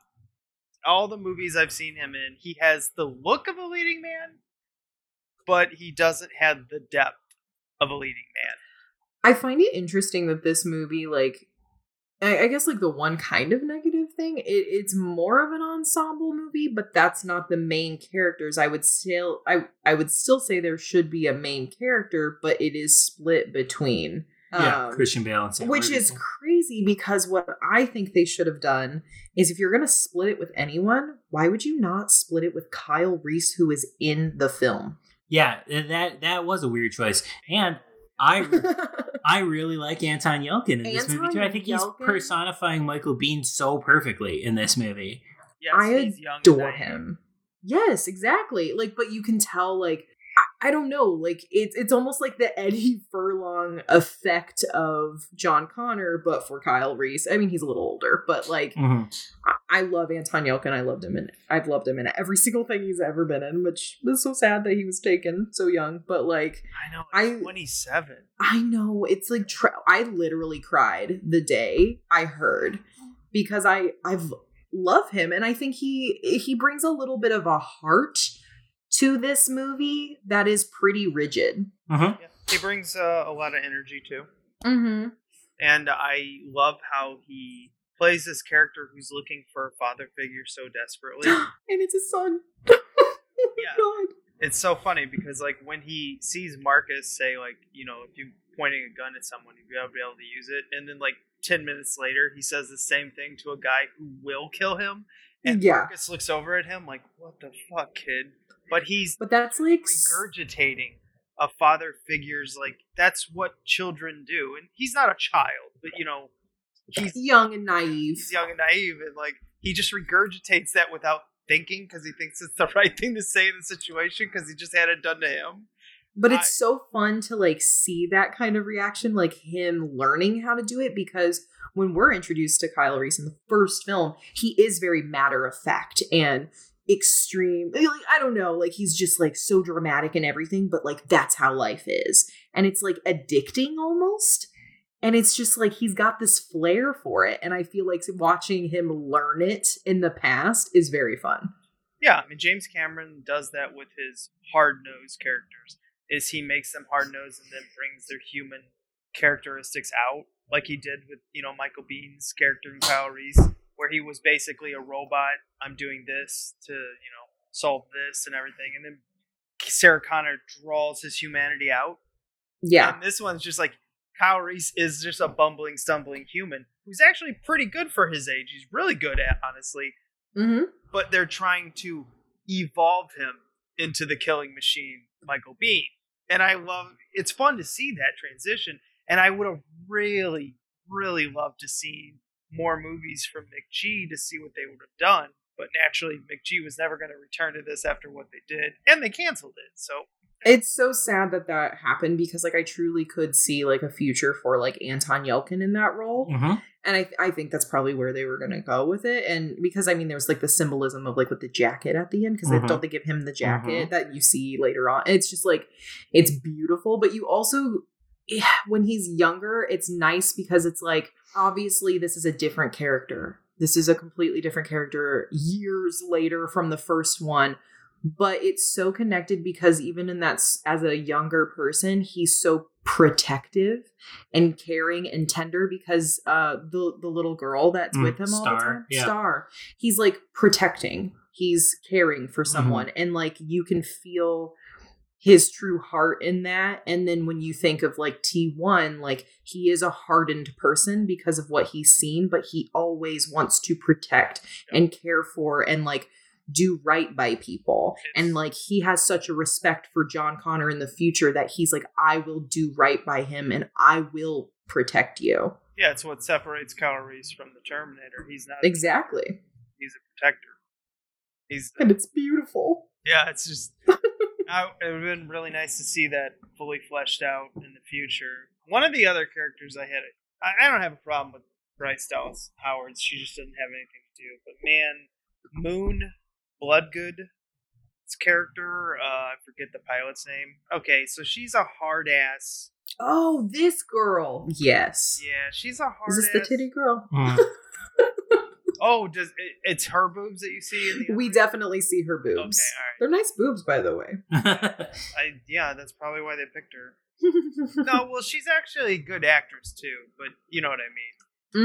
All the movies I've seen him in, he has the look of a leading man, but he doesn't have the depth of a leading man. I find it interesting that this movie, like, I, I guess, like the one kind of negative thing, it, it's more of an ensemble movie, but that's not the main characters. I would still, I, I would still say there should be a main character, but it is split between. Yeah, um, Christian Bale and Sam which is crazy because what I think they should have done is if you're going to split it with anyone, why would you not split it with Kyle Reese, who is in the film? Yeah, that that was a weird choice, and I I really like Anton Yelchin in this movie too. I think he's Anton personifying Michael Biehn so perfectly in this movie. Yes, I he's young adore him. Yes, exactly. Like, but you can tell, like, I, I don't know, like it's it's almost like the Eddie Furlong effect of John Connor, but for Kyle Reese. I mean, he's a little older, but like, Mhm. I, I love Anton Yelchin. I loved him and I've loved him in every single thing he's ever been in, which was so sad that he was taken so young. But like, I know. I twenty seven. I know it's like tra- I literally cried the day I heard because I I've love him and I think he he brings a little bit of a heart to this movie that is pretty rigid. Mhm. Yeah. He brings uh, a lot of energy too, Mm-hmm. and I love how he plays this character who's looking for a father figure so desperately. and it's his son. oh my Yeah. god. it's so funny because like when he sees Marcus say like you know if you pointing a gun at someone you'll be able to use it, and then like ten minutes later he says the same thing to a guy who will kill him, and Yeah. Marcus looks over at him like what the fuck kid, but he's But that's like regurgitating a father figure's like that's what children do, and he's not a child, but you know he's young and naive. he's young and naive, and like he just regurgitates that without thinking because he thinks it's the right thing to say in the situation because he just had it done to him. But it's so fun to like see that kind of reaction, like him learning how to do it because when we're introduced to Kyle Reese in the first film, he is very matter of fact and extreme. Like, I don't know, like he's just like so dramatic and everything, but like that's how life is. And it's like addicting almost. And it's just like he's got this flair for it. And I feel like watching him learn it in the past is very fun. Yeah, I mean James Cameron does that with his hard nosed characters. Is he makes them hard nosed and then brings their human characteristics out, like he did with you know Michael Biehn's character in Kyle Reese, where he was basically a robot. I'm doing this to you know solve this and everything, and then Sarah Connor draws his humanity out. Yeah. And this one's just like Kyle Reese is just a bumbling, stumbling human who's actually pretty good for his age. He's really good at honestly Mm-hmm. but they're trying to evolve him into the killing machine, Michael Biehn. And I love it's fun to see that transition. And I would have really, really loved to see more movies from McG to see what they would have done. But naturally, McG was never going to return to this after what they did, and they canceled it. So It's so sad that that happened because like I truly could see like a future for like Anton Yelchin in that role. Mhm. And I I think that's probably where they were going to go with it and because I mean there was like the symbolism of like with the jacket at the end because Mhm. don't they give him the jacket Mhm. that you see later on. It's just like it's beautiful but you also yeah, when he's younger it's nice because it's like obviously this is a different character. This is a completely different character years later from the first one but it's so connected because even in that as a younger person he's so protective and caring and tender because uh the the little girl that's Mm, with him all the Star, time yeah. star he's like protecting he's caring for Mm-hmm. someone and like you can feel his true heart in that. And then when you think of like T1 like he is a hardened person because of what he's seen but he always wants to protect and care for and like do right by people. And like he has such a respect for John Connor in the future that he's like I will do right by him and I will protect you. Yeah, it's what separates Kyle Reese from the Terminator. He's not exactly. He's a protector. He's and it's beautiful yeah. It's just I, it would have been really nice to see that fully fleshed out in the future. One of the other characters I had, I, I don't have a problem with Bryce Dallas Howard. She just doesn't have anything to do. But man, Moon Bloodgood, its character, uh, I forget the pilot's name. Okay, so she's a hard ass. oh this girl yes Yeah, she's a hard. is this the titty girl Mm. Oh, does it, it's her boobs that you see in the? we other- definitely see her Okay, all boobs they're nice boobs by the way I, yeah, that's probably why they picked her. no, well, she's actually a good actress too, but you know what I mean.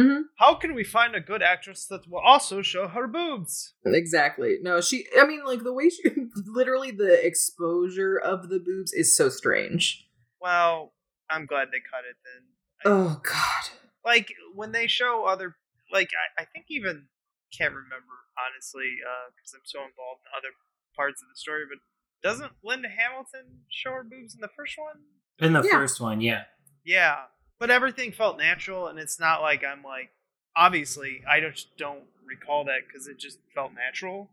hmm How can we find a good actress that will also show her boobs? Exactly. No, she. I mean, like the way she, literally, the exposure of the boobs is so strange. Well, I'm glad they cut it then. Oh God. Like when they show other, like I, I think even can't remember honestly uh, because I'm so involved in other parts of the story. But doesn't Linda Hamilton show her boobs in the first one? In the Yeah. first one, yeah. Yeah, but everything felt natural, and it's not like I'm like. Obviously, I just don't recall that because it just felt natural.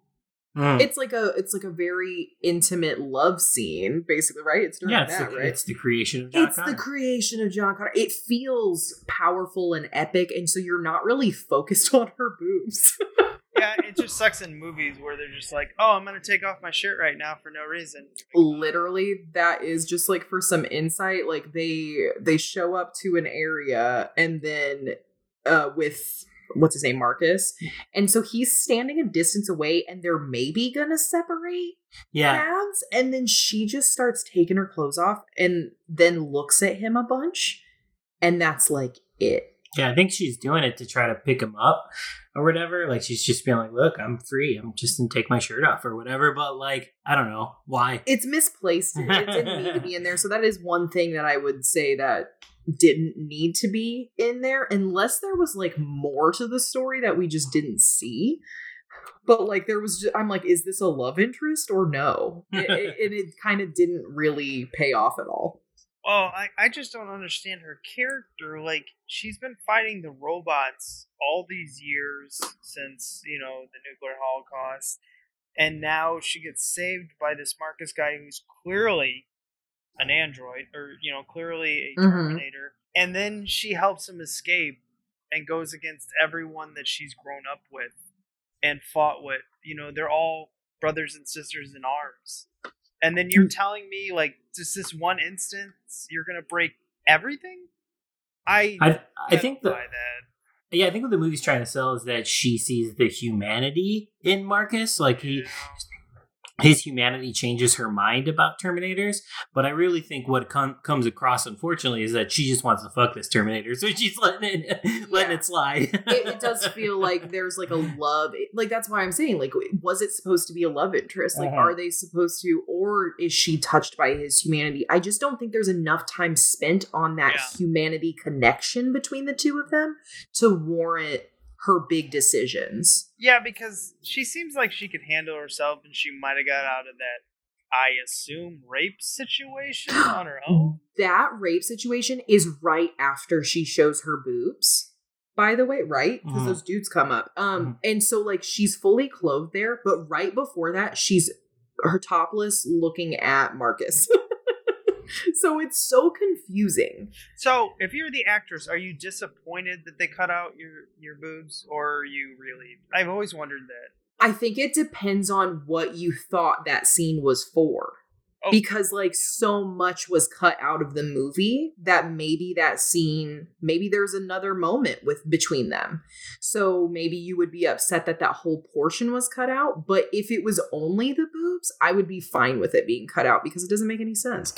Mm. It's like a. It's like a very intimate love scene, basically, right? It's during yeah, it's, that, the, right? it's the creation of John It's Connor. the creation of John Connor. It feels powerful and epic, and so you're not really focused on her boobs. yeah, it just sucks in movies where they're just like, "Oh, I'm gonna take off my shirt right now for no reason." literally that is just like for some insight like they they show up to an area and then uh with what's his name marcus and so he's standing a distance away and they're maybe gonna separate yeah. paths and then she just starts taking her clothes off and then looks at him a bunch and that's like it Yeah, I think she's doing it to try to pick him up or whatever. Like she's just being like, "Look, I'm free. I'm just gonna take my shirt off or whatever." But like, I don't know why. it's misplaced. It didn't need to be in there. So that is one thing that I would say that didn't need to be in there unless there was like more to the story that we just didn't see. But like there was, just, I'm like, is this a love interest or no? It, it, and it kind of didn't really pay off at all. Well, I, I just don't understand her character. Like, she's been fighting the robots all these years since, you know, the nuclear holocaust. And now she gets saved by this Marcus guy who's clearly an android, or, you know, clearly a Mhm. Terminator. And then she helps him escape and goes against everyone that she's grown up with and fought with. You know, they're all brothers and sisters in arms. And then you're telling me, like, just this one instance, you're gonna break everything? I I I think the that. yeah, I think what the movie's trying to sell is that she sees the humanity in Marcus. Like he, his humanity changes her mind about Terminators. But I really think what com- comes across, unfortunately, is that she just wants to fuck this Terminator, so she's letting it letting it slide. It, it does feel like there's like a love, like that's why I'm saying, like, was it supposed to be a love interest? Like, Uh-huh. are they supposed to, or is she touched by his humanity? I just don't think there's enough time spent on that Yeah. humanity connection between the two of them to warrant her big decisions. Yeah, because she seems like she could handle herself and she might have got out of that, I assume, rape situation on her own. that rape situation is right after she shows her boobs. By the way, right? Because Mhm. those dudes come up. Um, and so like she's fully clothed there, but right before that, she's her topless looking at Marcus. so it's so confusing. So, if you're the actress, are you disappointed that they cut out your your boobs, or are you really? I've always wondered that. I think it depends on what you thought that scene was for. Oh, because like so much was cut out of the movie that maybe that scene maybe there's another moment with between them so maybe you would be upset that that whole portion was cut out but if it was only the boobs i would be fine with it being cut out because it doesn't make any sense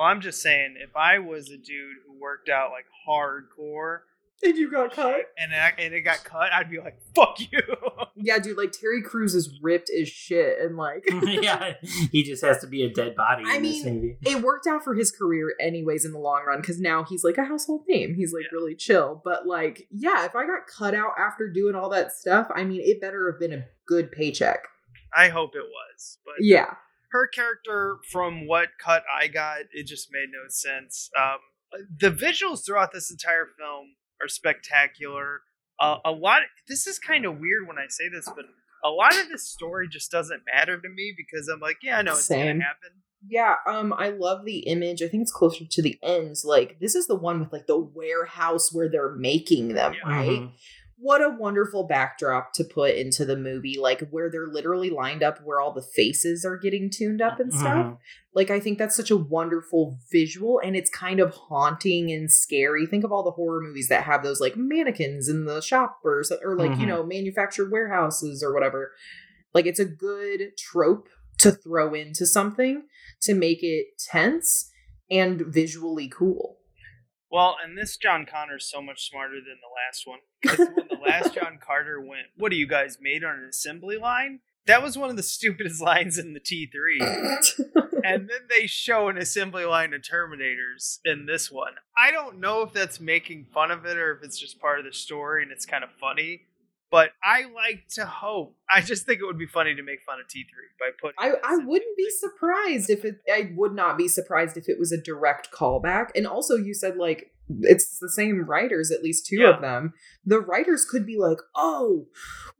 Well, I'm just saying, if I was a dude who worked out like hardcore and you got cut and I, and it got cut, I'd be like, "Fuck you." yeah dude like terry Crews is ripped as shit and like yeah, he just has to be a dead body I in this mean, movie. it worked out for his career anyways in the long run because now he's like a household name. He's like really chill. But like, yeah, if I got cut out after doing all that stuff, I mean, it better have been a good paycheck. I hope it was, but Yeah. Her character, from what cut I got, it just made no sense. Um, the visuals throughout this entire film are spectacular. Uh, a lot. this is kind of weird when I say this, but a lot of this story just doesn't matter to me because I'm like, yeah, I know it's Same. gonna happen. Yeah, um, I love the image. I think it's closer to the ends. Like, this is the one with like the warehouse where they're making them, Yeah. right? Mhm. What a wonderful backdrop to put into the movie, like where they're literally lined up where all the faces are getting tuned up and stuff. Mhm. Like I think that's such a wonderful visual and it's kind of haunting and scary. Think of all the horror movies that have those like mannequins in the shop or, or like, you Mhm. know, manufactured warehouses or whatever. Like it's a good trope to throw into something to make it tense and visually cool. Well, and this John Connor's so much smarter than the last one. 'Cause when the last John Carter went, "What are you guys made on an assembly line?" That was one of the stupidest lines in the T3. and then they show an assembly line of Terminators in this one. I don't know if that's making fun of it or if it's just part of the story and it's kind of funny. But I like to hope. I just think it would be funny to make fun of T3 by putting. I, I wouldn't be surprised if it I would not be surprised if it was a direct callback. And also you said like it's the same writers, at least two Yeah. of them. The writers could be like, oh,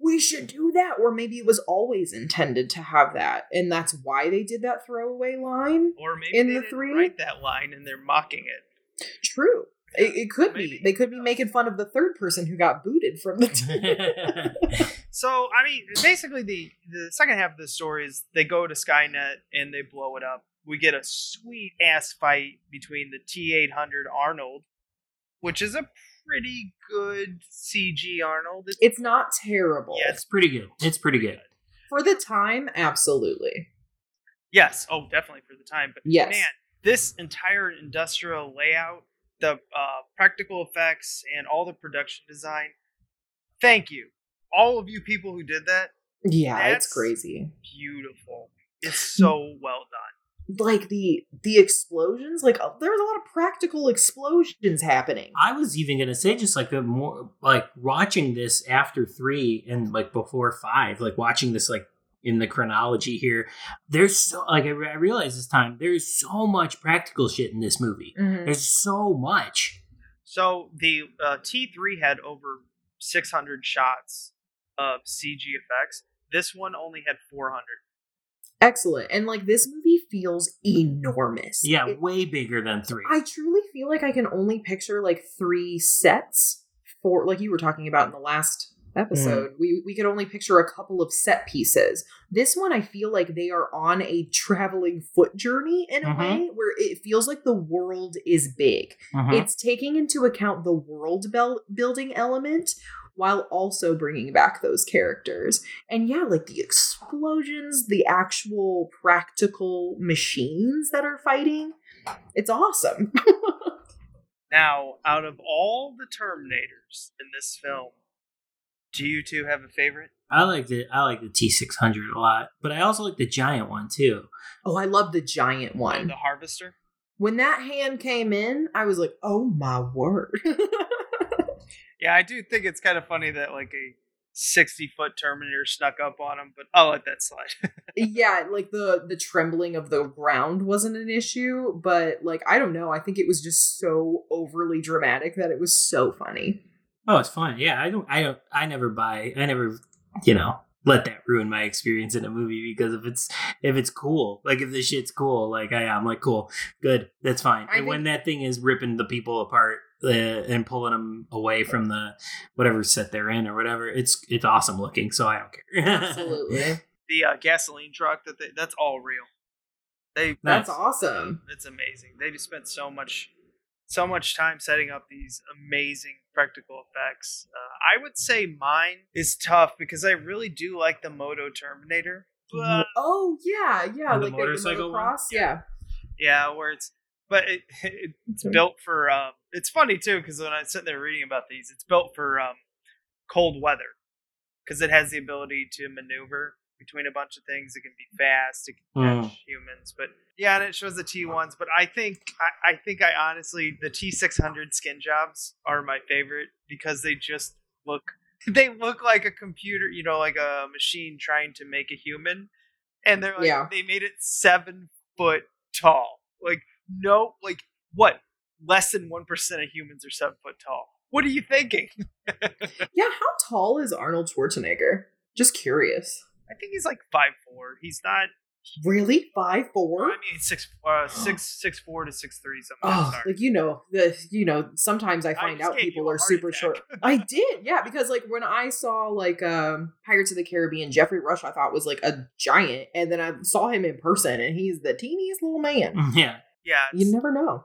we should do that. Or maybe it was always intended to have that. And that's why they did that throwaway line. Or maybe in they the three? write that line and they're mocking it. True. It, it could Maybe. be. They could be making fun of the third person who got booted from the team. So I mean, basically the the second half of the story is they go to Skynet and they blow it up. We get a sweet ass fight between the T eight hundred Arnold, which is a pretty good CG Arnold. It's, it's not terrible. Yeah, it's pretty good. It's pretty good. For the time, absolutely. yes, oh, definitely for the time. But Yes. man, this entire industrial layout, the uh, practical effects, and all the production design. Thank you, all of you people who did that. Yeah, That's- it's crazy. Beautiful. It's so well done. like the the explosions like uh, there's a lot of practical explosions happening I was even gonna say just like the more like watching this after three and like before five, like watching this like in the chronology here. There's so like I, re- I realized this time there's so much practical shit in this movie. Mhm. There's so much. So the uh, T3 had over 600 shots of CG effects. This one only had 400. excellent and like this movie feels enormous Yeah, It- way bigger than three. i truly feel like i can only picture like three sets for like you were talking about in the last episode we we could only picture a couple of set pieces this one i feel like they are on a traveling foot journey in a Mhm. way where it feels like the world is big Mhm. It's taking into account the world bel- building element while also bringing back those characters. And yeah, like the explosions, the actual practical machines that are fighting, it's awesome. Now, out of all the Terminators in this film, do you two have a favorite? I like the I like the T six hundred a lot, but I also like the giant one too. oh, I love the giant one. The Harvester? When that hand came in, I was like, oh my word. Yeah, I do think it's kind of funny that like a 60 foot Terminator snuck up on him, but I'll let that slide. yeah, like the the trembling of the ground wasn't an issue, but like I don't know, I think it was just so overly dramatic that it was so funny. Oh, it's fun. Yeah, I don't. I don't. I never buy. I never. You know, let that ruin my experience in a movie because if it's if it's cool, like if the shit's cool, like I am like cool, good, that's fine. I and when that thing is ripping the people apart uh, and pulling them away from the whatever set they're in or whatever, it's it's awesome looking. So I don't care. Absolutely. the uh, gasoline truck that they, that's all real. They That's Nice. awesome. it's amazing. They just spent so much so much time setting up these amazing practical effects. Uh, I would say mine is tough because I really do like the Moto Terminator. But Oh yeah, yeah, And the like motorcycle one? motocross. Yeah. yeah, where it's but it, it's Okay. built for. Um, it's funny too because when I was sitting there reading about these, it's built for um, cold weather because it has the ability to maneuver between a bunch of things. It can be fast. It can Mm. catch humans, but yeah, and it shows the T ones. But I think I, I think I honestly the T six hundred skin jobs are my favorite because they just look they look like a computer, you know, like a machine trying to make a human, and they're like Yeah. they made it seven foot tall. Like no, like what? Less than one percent of humans are seven foot tall. What are you thinking? Yeah, how tall is Arnold Schwarzenegger? Just curious. I think he's like five four. He's not. Really? Five four? I mean, six, uh, six, six four to six three. Something. Oh, like you know, the you know, sometimes I find just out people are super attack. short. I did, yeah, because like when I saw like um Pirates of the Caribbean, Geoffrey Rush, I thought was like a giant, and then I saw him in person, and he's the teeniest little man. yeah. yeah. You never know.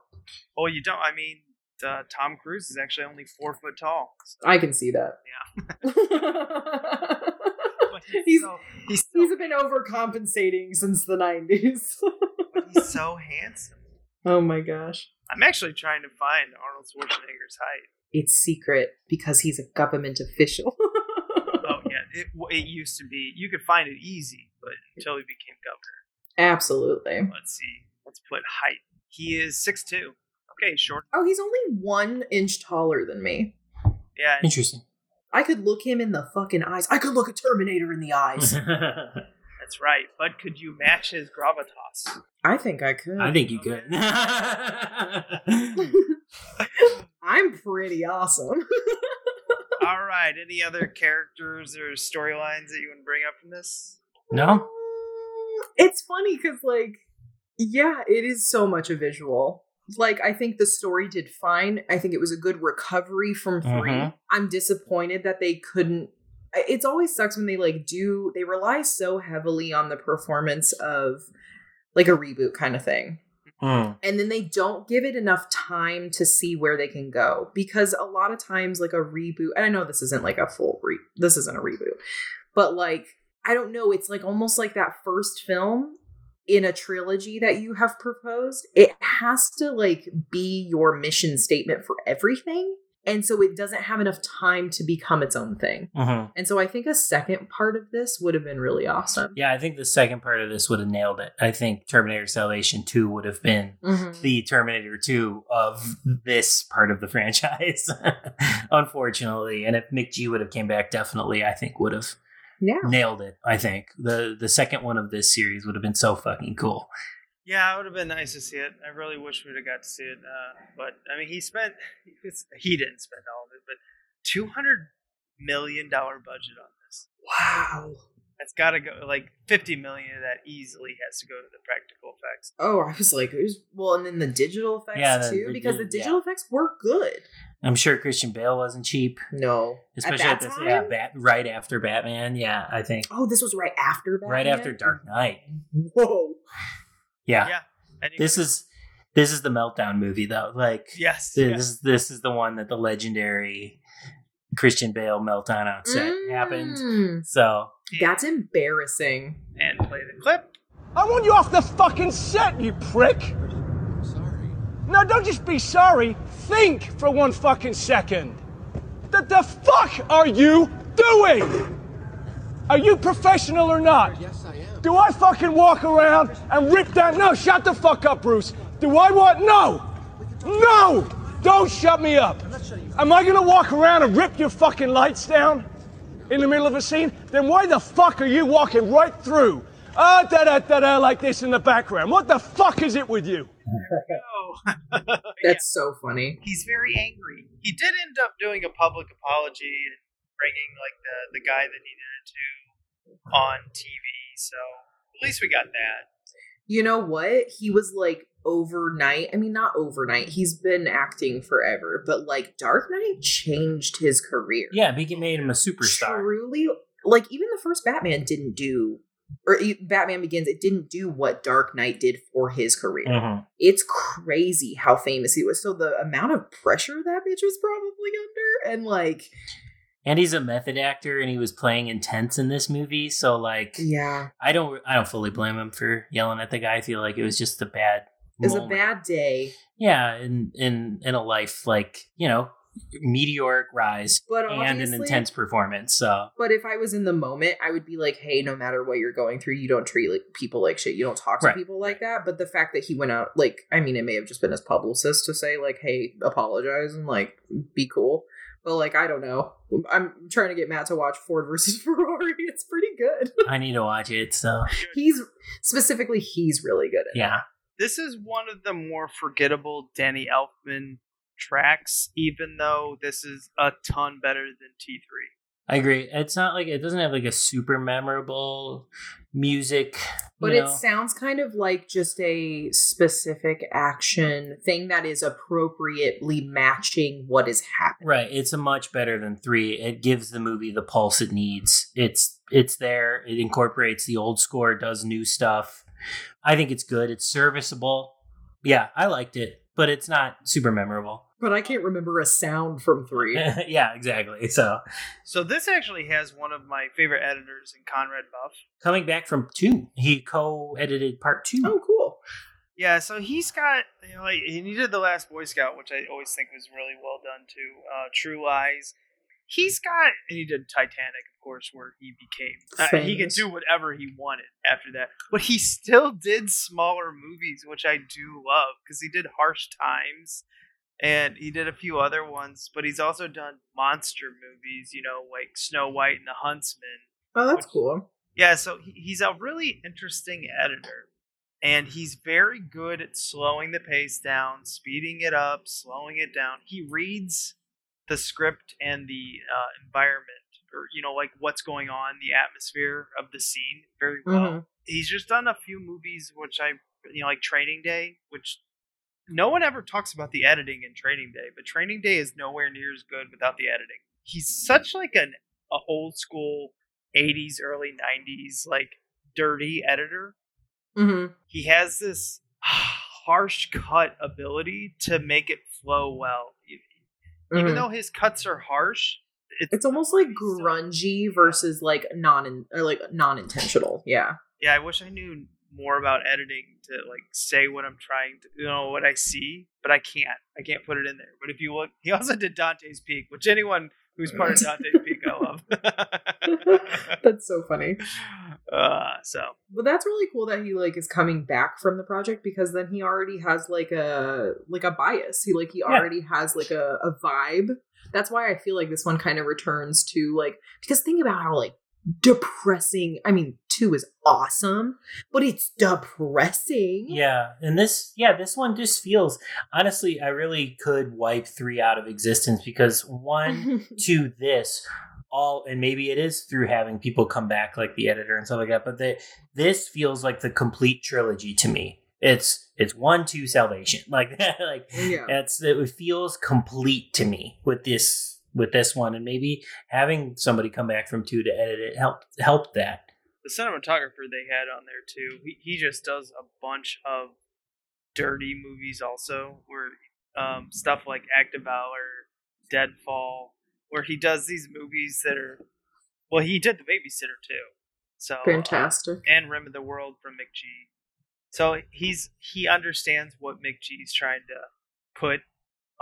well, you don't. I mean, uh, Tom Cruise is actually only four foot tall. So- I can see that. but he's so, he's so, he's been overcompensating since the nineties. but he's so handsome. oh my gosh. I'm actually trying to find Arnold Schwarzenegger's height. It's secret because he's a government official. Oh yeah, it, it used to be. You could find it easy, but until he became governor. Absolutely. Let's see. Let's put height. He is six two. Okay, short. Oh, he's only one inch taller than me. Yeah, Interesting. I could look him in the fucking eyes. I could look a Terminator in the eyes. that's right. But could you match his gravitas? I think I could. I think you could. I'm pretty awesome. All right. Any other characters or storylines that you want to bring up from this? no. Mm, it's funny because, like, yeah, it is so much a visual. Like, I think the story did fine. I think it was a good recovery from 3 Mhm. I'm disappointed that they couldn't. I- It's always sucks when they like do. They rely so heavily on the performance of like a reboot kind of thing. Mm. and then they don't give it enough time to see where they can go because a lot of times like a reboot and i know this isn't like a full re this isn't a reboot but like i don't know it's like almost like that first film in a trilogy that you have proposed it has to like be your mission statement for everything and so it doesn't have enough time to become its own thing Mhm. and so i think a second part of this would have been really awesome Yeah, I think the second part of this would have nailed it. I think Terminator Salvation 2 would have been Mhm. the Terminator 2 of this part of the franchise, unfortunately. And if McG would have came back, definitely, I think would have yeah nailed it. I think the the second one of this series would have been so fucking cool. Yeah, it would have been nice to see it. I really wish we'd have got to see it. Uh, but I mean, he spent he, he didn't spend all of it, but two hundred million dollar budget on this. wow That's got to go like fifty million of that easily has to go to the practical effects. Oh, I was like, it was, well, and then the digital effects Yeah, the- too, the because the di- digital effects were good. I'm sure Christian Bale wasn't cheap, No, especially at at, that this, time. yeah, bat, right after Batman. Yeah, I think Oh, this was right after Batman? right after Dark Knight. Whoa. Yeah, Yeah, and you this is this is the meltdown movie though. Like yes, this yes. this is the one that the legendary Christian Bale meltdown on set happened. Mm, So That's embarrassing. and play the clip. I want you off the fucking set, you prick! I'm sorry. No, don't just be sorry. Think for one fucking second. The, the fuck are you doing? Are you professional or not? Yes, I am. Do I fucking walk around and rip down? No, shut the fuck up, Bruce. Do I want? No! No! Don't shut me up. Am I gonna walk around and rip your fucking lights down? in the middle of a scene, then why the fuck are you walking right through? Ah, da da da da, like this in the background. What the fuck is it with you? That's so funny. He's very angry. He did end up doing a public apology and bringing like the the guy that needed it to on TV. So at least we got that. You know what? He was like overnight. I mean, not overnight. He's been acting forever, but like Dark Knight changed his career. Yeah, he made him a superstar. Truly, like even the first Batman didn't do, or Batman Begins, it didn't do what Dark Knight did for his career. Mhm. It's crazy how famous he was. So the amount of pressure that bitch was probably under, and like, And he's a method actor, and he was playing intense in this movie. So like, yeah, I don't, I don't fully blame him for yelling at the guy. I feel like it was just a bad. It was a bad day. Yeah, in in in a life like you know meteoric rise But and an intense performance. So But if I was in the moment, I would be like, "Hey, no matter what you're going through, you don't treat like, people like shit. You don't talk to Right. people like that." But the fact that he went out, like, I mean, it may have just been his publicist to say, like, "Hey, apologize and like be cool." But like, I don't know. I'm trying to get Matt to watch Ford versus Ferrari. It's pretty good. I need to watch it. So he's specifically he's really good at. it. yeah, This is one of the more forgettable Danny Elfman tracks, even though this is a ton better than T3. I agree. It's not like it doesn't have like a super memorable music, But you it sounds kind of like just a specific action thing that is appropriately matching what is happening. Right. It's a much better than three. It gives the movie the pulse it needs. It's it's there. It incorporates the old score, does new stuff. I think it's good. It's serviceable. Yeah, I liked it, but it's not super memorable. But I can't remember a sound from three. yeah, exactly. So So this actually has one of my favorite editors in Conrad Buff. coming back from two, he co-edited part two. Oh, cool. Yeah, so he's got you know, like he did the Last Boy Scout, which I always think was really well done too. Uh, True Lies. He's got and he did Titanic, of course, where he became uh, he could do whatever he wanted after that. But he still did smaller movies, which I do love because he did Harsh Times and he did a few other ones. But he's also done monster movies, you know, like Snow White and the Huntsman. Oh, that's cool. Yeah, so he- he's a really interesting editor. And he's very good at slowing the pace down, speeding it up, slowing it down. He reads the script and the uh, environment, or, you know, like what's going on, the atmosphere of the scene very well. Mhm. He's just done a few movies, which I, you know, like Training Day, which no one ever talks about the editing in Training Day, but Training Day is nowhere near as good without the editing. He's such like an a old school 80s, early 90s, like dirty editor. Mm-hmm. He has this harsh cut ability to make it flow well. E- Even mm-hmm. though his cuts are harsh, it's, It's almost like grungy versus like non or like non intentional. Yeah. yeah, I wish I knew more about editing to like say what I'm trying to, you know, what I see, but I can't. I can't put it in there. But if you look, he also did Dante's Peak, which anyone who's part of Dante's Peak, I love. That's so funny. uh, so But that's really cool that he like is coming back from the project because then he already has like a like a bias. He like he already has like a, a vibe. That's why I feel like this one kind of returns to like because think about how like depressing. I mean, two is awesome, but it's depressing. Yeah, and this yeah, this one just feels honestly, I really could wipe three out of existence because one to this all and maybe it is through having people come back like the editor and stuff like that, but the, this feels like the complete trilogy to me. It's it's one two salvation like that like Yeah. it's it feels complete to me with this with this one and maybe having somebody come back from two to edit it helped helped that the cinematographer they had on there too, he, he just does a bunch of dirty movies also, where um, stuff like Act of Valor, Deadfall, where he does these movies that are, well, he did The Babysitter too, so uh, Fantastic. and Rim of the World from McG. So he's he understands what McG's trying to put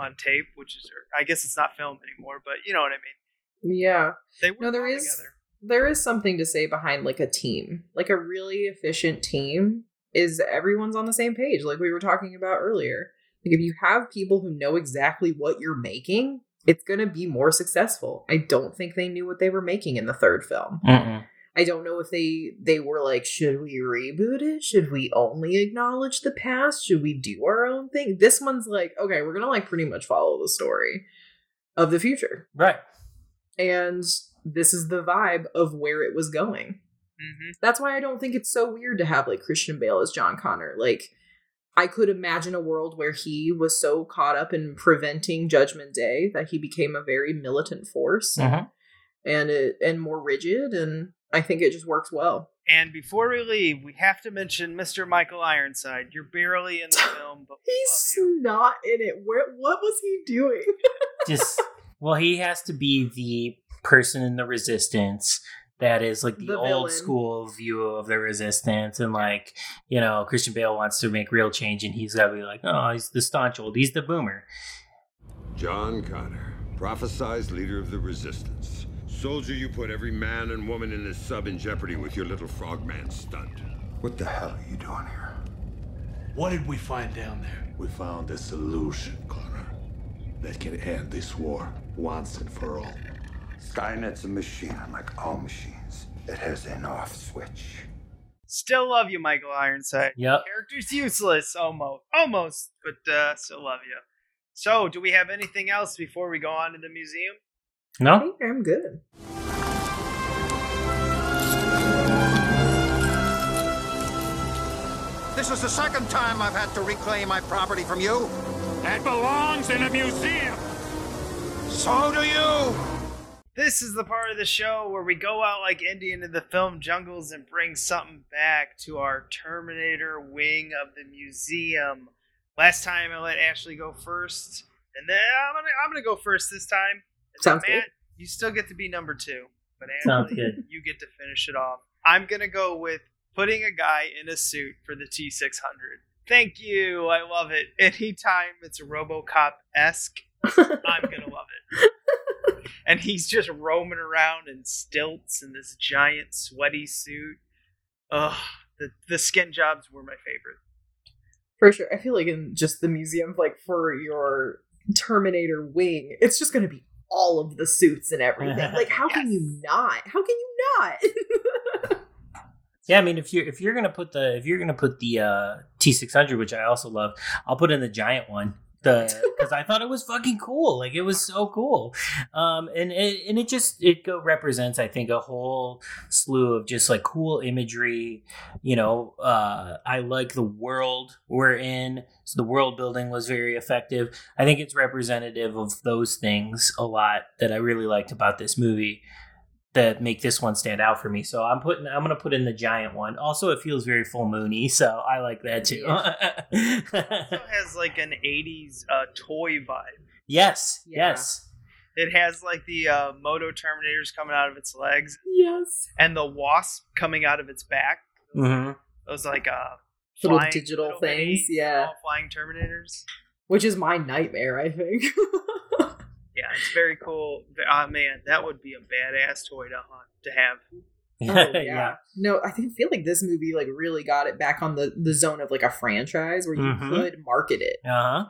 on tape, which is I guess it's not film anymore, but you know what I mean. Yeah. They No, there is together. there is something to say behind like a team. Like a really efficient team is everyone's on the same page, like we were talking about earlier. Like if you have people who know exactly what you're making, it's going to be more successful. I don't think they knew what they were making in the third film. Mm-mm. I don't know if they they were like, should we reboot it? Should we only acknowledge the past? Should we do our own thing? This one's like, okay, we're gonna like pretty much follow the story of the future, Right. and this is the vibe of where it was going. hmm That's why I don't think it's so weird to have like Christian Bale as John Connor. Like, I could imagine a world where he was so caught up in preventing Judgment Day that he became a very militant force Mhm. and it and more rigid, and I think it just works well. And before we leave, we have to mention Mr. Michael Ironside. You're barely in the film, but He's not in it. Where? What was he doing? Just well, he has to be the person in the resistance that is like the, The old villain. school view of the resistance and like you know christian bale wants to make real change and he's got to be like oh he's the staunch old he's the boomer John Connor, prophesized leader of the resistance. Soldier, you put every man and woman in this sub in jeopardy with your little frogman stunt. What the hell are you doing here? What did we find down there? We found a solution, Connor, that can end this war once and for all. Skynet's a machine, like all machines. It has an off switch. Still love you, Michael Ironside. Yep. Character's useless, almost, almost, but uh, still love you. So, do we have anything else before we go on to the museum? I no think I'm good. This is the second time I've had to reclaim my property from you. That belongs in a museum. So do you. This is the part of the show where we go out like Indy in the film jungles and bring something back to our Terminator wing of the museum. Last time I let Ashley go first, and then I'm gonna I'm gonna go first this time. And then, Sounds good. You still get to be number two, but Ashley, you get to finish it off. I'm gonna go with putting a guy in a suit for the T600. Thank you, I love it. Anytime it's RoboCop esque, I'm gonna love it. And he's just roaming around in stilts in this giant sweaty suit. Ugh, the the skin jobs were my favorite. For sure. I feel like in just the museum, like for your Terminator wing, it's just going to be all of the suits and everything. Like, how can you not? How can you not? yeah i mean if you're if you're gonna put the if you're gonna put the uh t600 which i also love i'll put in the giant one the because i thought it was fucking cool. Like it was so cool. Um and it and it just it represents i think a whole slew of just like cool imagery. You know uh i like the world we're in. So the world building was very effective. I think it's representative of those things a lot that i really liked about this movie that make this one stand out for me. So I'm putting I'm gonna put in the giant one. Also, it feels very full moony, so I like that too. It has like an '80s uh, toy vibe. yes, Yeah. yes. It has like the uh, Moto Terminators coming out of its legs yes. and the Wasp coming out of its back. hmm Those like uh, Little flying- digital little things, mini yeah. flying Terminators. Which is my nightmare, I think. Yeah, it's very cool. Oh man, that would be a badass toy to hunt to have. Oh, yeah. No, I think feel like this movie like really got it back on the the zone of like a franchise where you Mhm. could market it. Uh huh.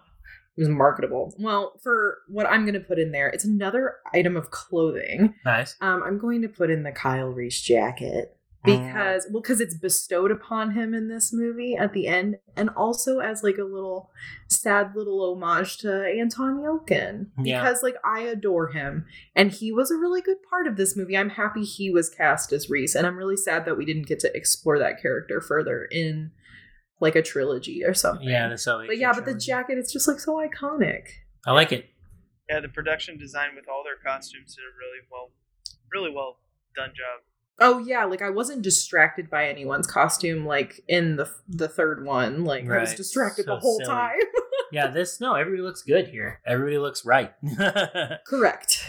It was marketable. Well, for what I'm going to put in there, it's another item of clothing. Nice. Um, I'm going to put in the Kyle Reese jacket Mm. because well, because it's bestowed upon him in this movie at the end, and also as like a little sad little homage to Anton Yelchin Yeah. because like I adore him, and he was a really good part of this movie. I'm happy he was cast as Reese, and I'm really sad that we didn't get to explore that character further in like a trilogy or something. Yeah, the Salvation But yeah, but the jacket, it's just like so iconic. I like it. Yeah, the production design with all their costumes did a really well, really well done job. Oh yeah, like I wasn't distracted by anyone's costume like in the the third one. Like I was distracted So the whole silly. time. Yeah, this no, everybody looks good here. Everybody looks right. Correct.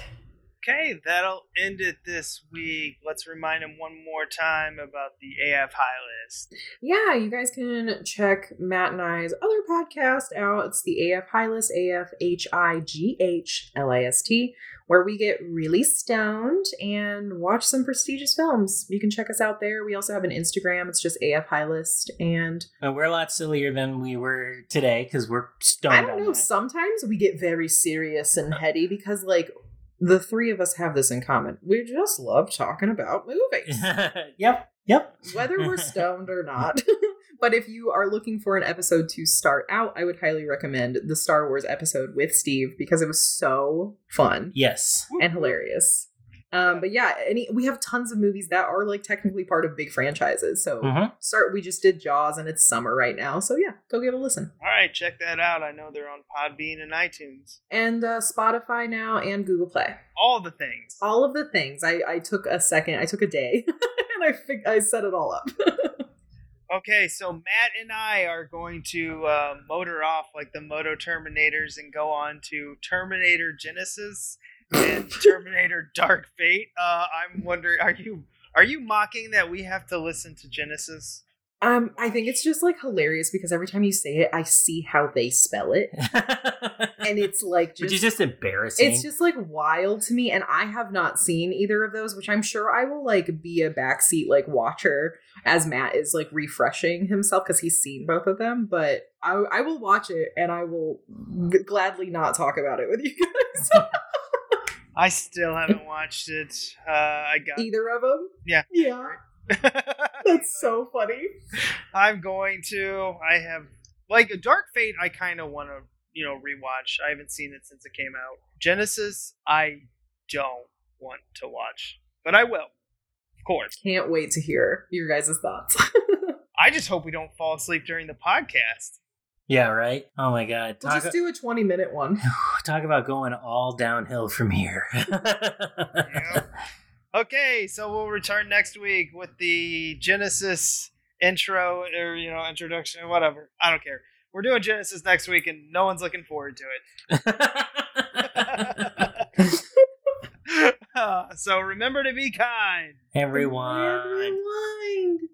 Okay, that'll end it this week. Let's remind them one more time about the AF High List. Yeah, you guys can check Matt and I's other podcast out. It's the AF High List, A F H I G H L I S T, where we get really stoned and watch some prestigious films. You can check us out there. We also have an Instagram. It's just AF High List. And And we're a lot sillier than we were today because we're stoned. I don't know, that. sometimes we get very serious and heady because, like, the three of us have this in common. We just love talking about movies. yep, yep. whether we're stoned or not. but if you are looking for an episode to start out, I would highly recommend the Star Wars episode with Steve because it was so fun Yes. and hilarious. Um, but yeah, any we have tons of movies that are like technically part of big franchises. So Mhm. start. We just did Jaws, and it's summer right now. So yeah, go give a listen. All right, check that out. I know they're on Podbean and iTunes. And uh, Spotify now and Google Play. All the things. All of the things. I I took a second. I took a day, and I fig- I set it all up. Okay, so Matt and I are going to uh, motor off like the Moto Terminators and go on to Terminator Genisys and Terminator Dark Fate. Uh, I'm wondering, are you are you mocking that we have to listen to Genisys? Um, I think it's just like hilarious because every time you say it, I see how they spell it, and it's like just, Which is just embarrassing. it's just like wild to me. And I have not seen either of those, which I'm sure I will like be a backseat like watcher as Matt is like refreshing himself because he's seen both of them. But I, I will watch it and I will g- gladly not talk about it with you guys. I still haven't watched it. Uh, I got either of them. yeah. Yeah, that's so funny. I'm going to. I have like a Dark Fate. I kind of want to you know rewatch. I haven't seen it since it came out. Genisys. I don't want to watch, but I will. Of course. Can't wait to hear your guys' thoughts. I just hope we don't fall asleep during the podcast. Yeah, right. Oh my god. we'll just do a 20 minute one. talk about going all downhill from here. Okay, so we'll return next week with the Genisys intro or you know introduction, whatever. I don't care. We're doing Genisys next week, and no one's looking forward to it. Uh, so remember to be kind. Everyone. Everyone.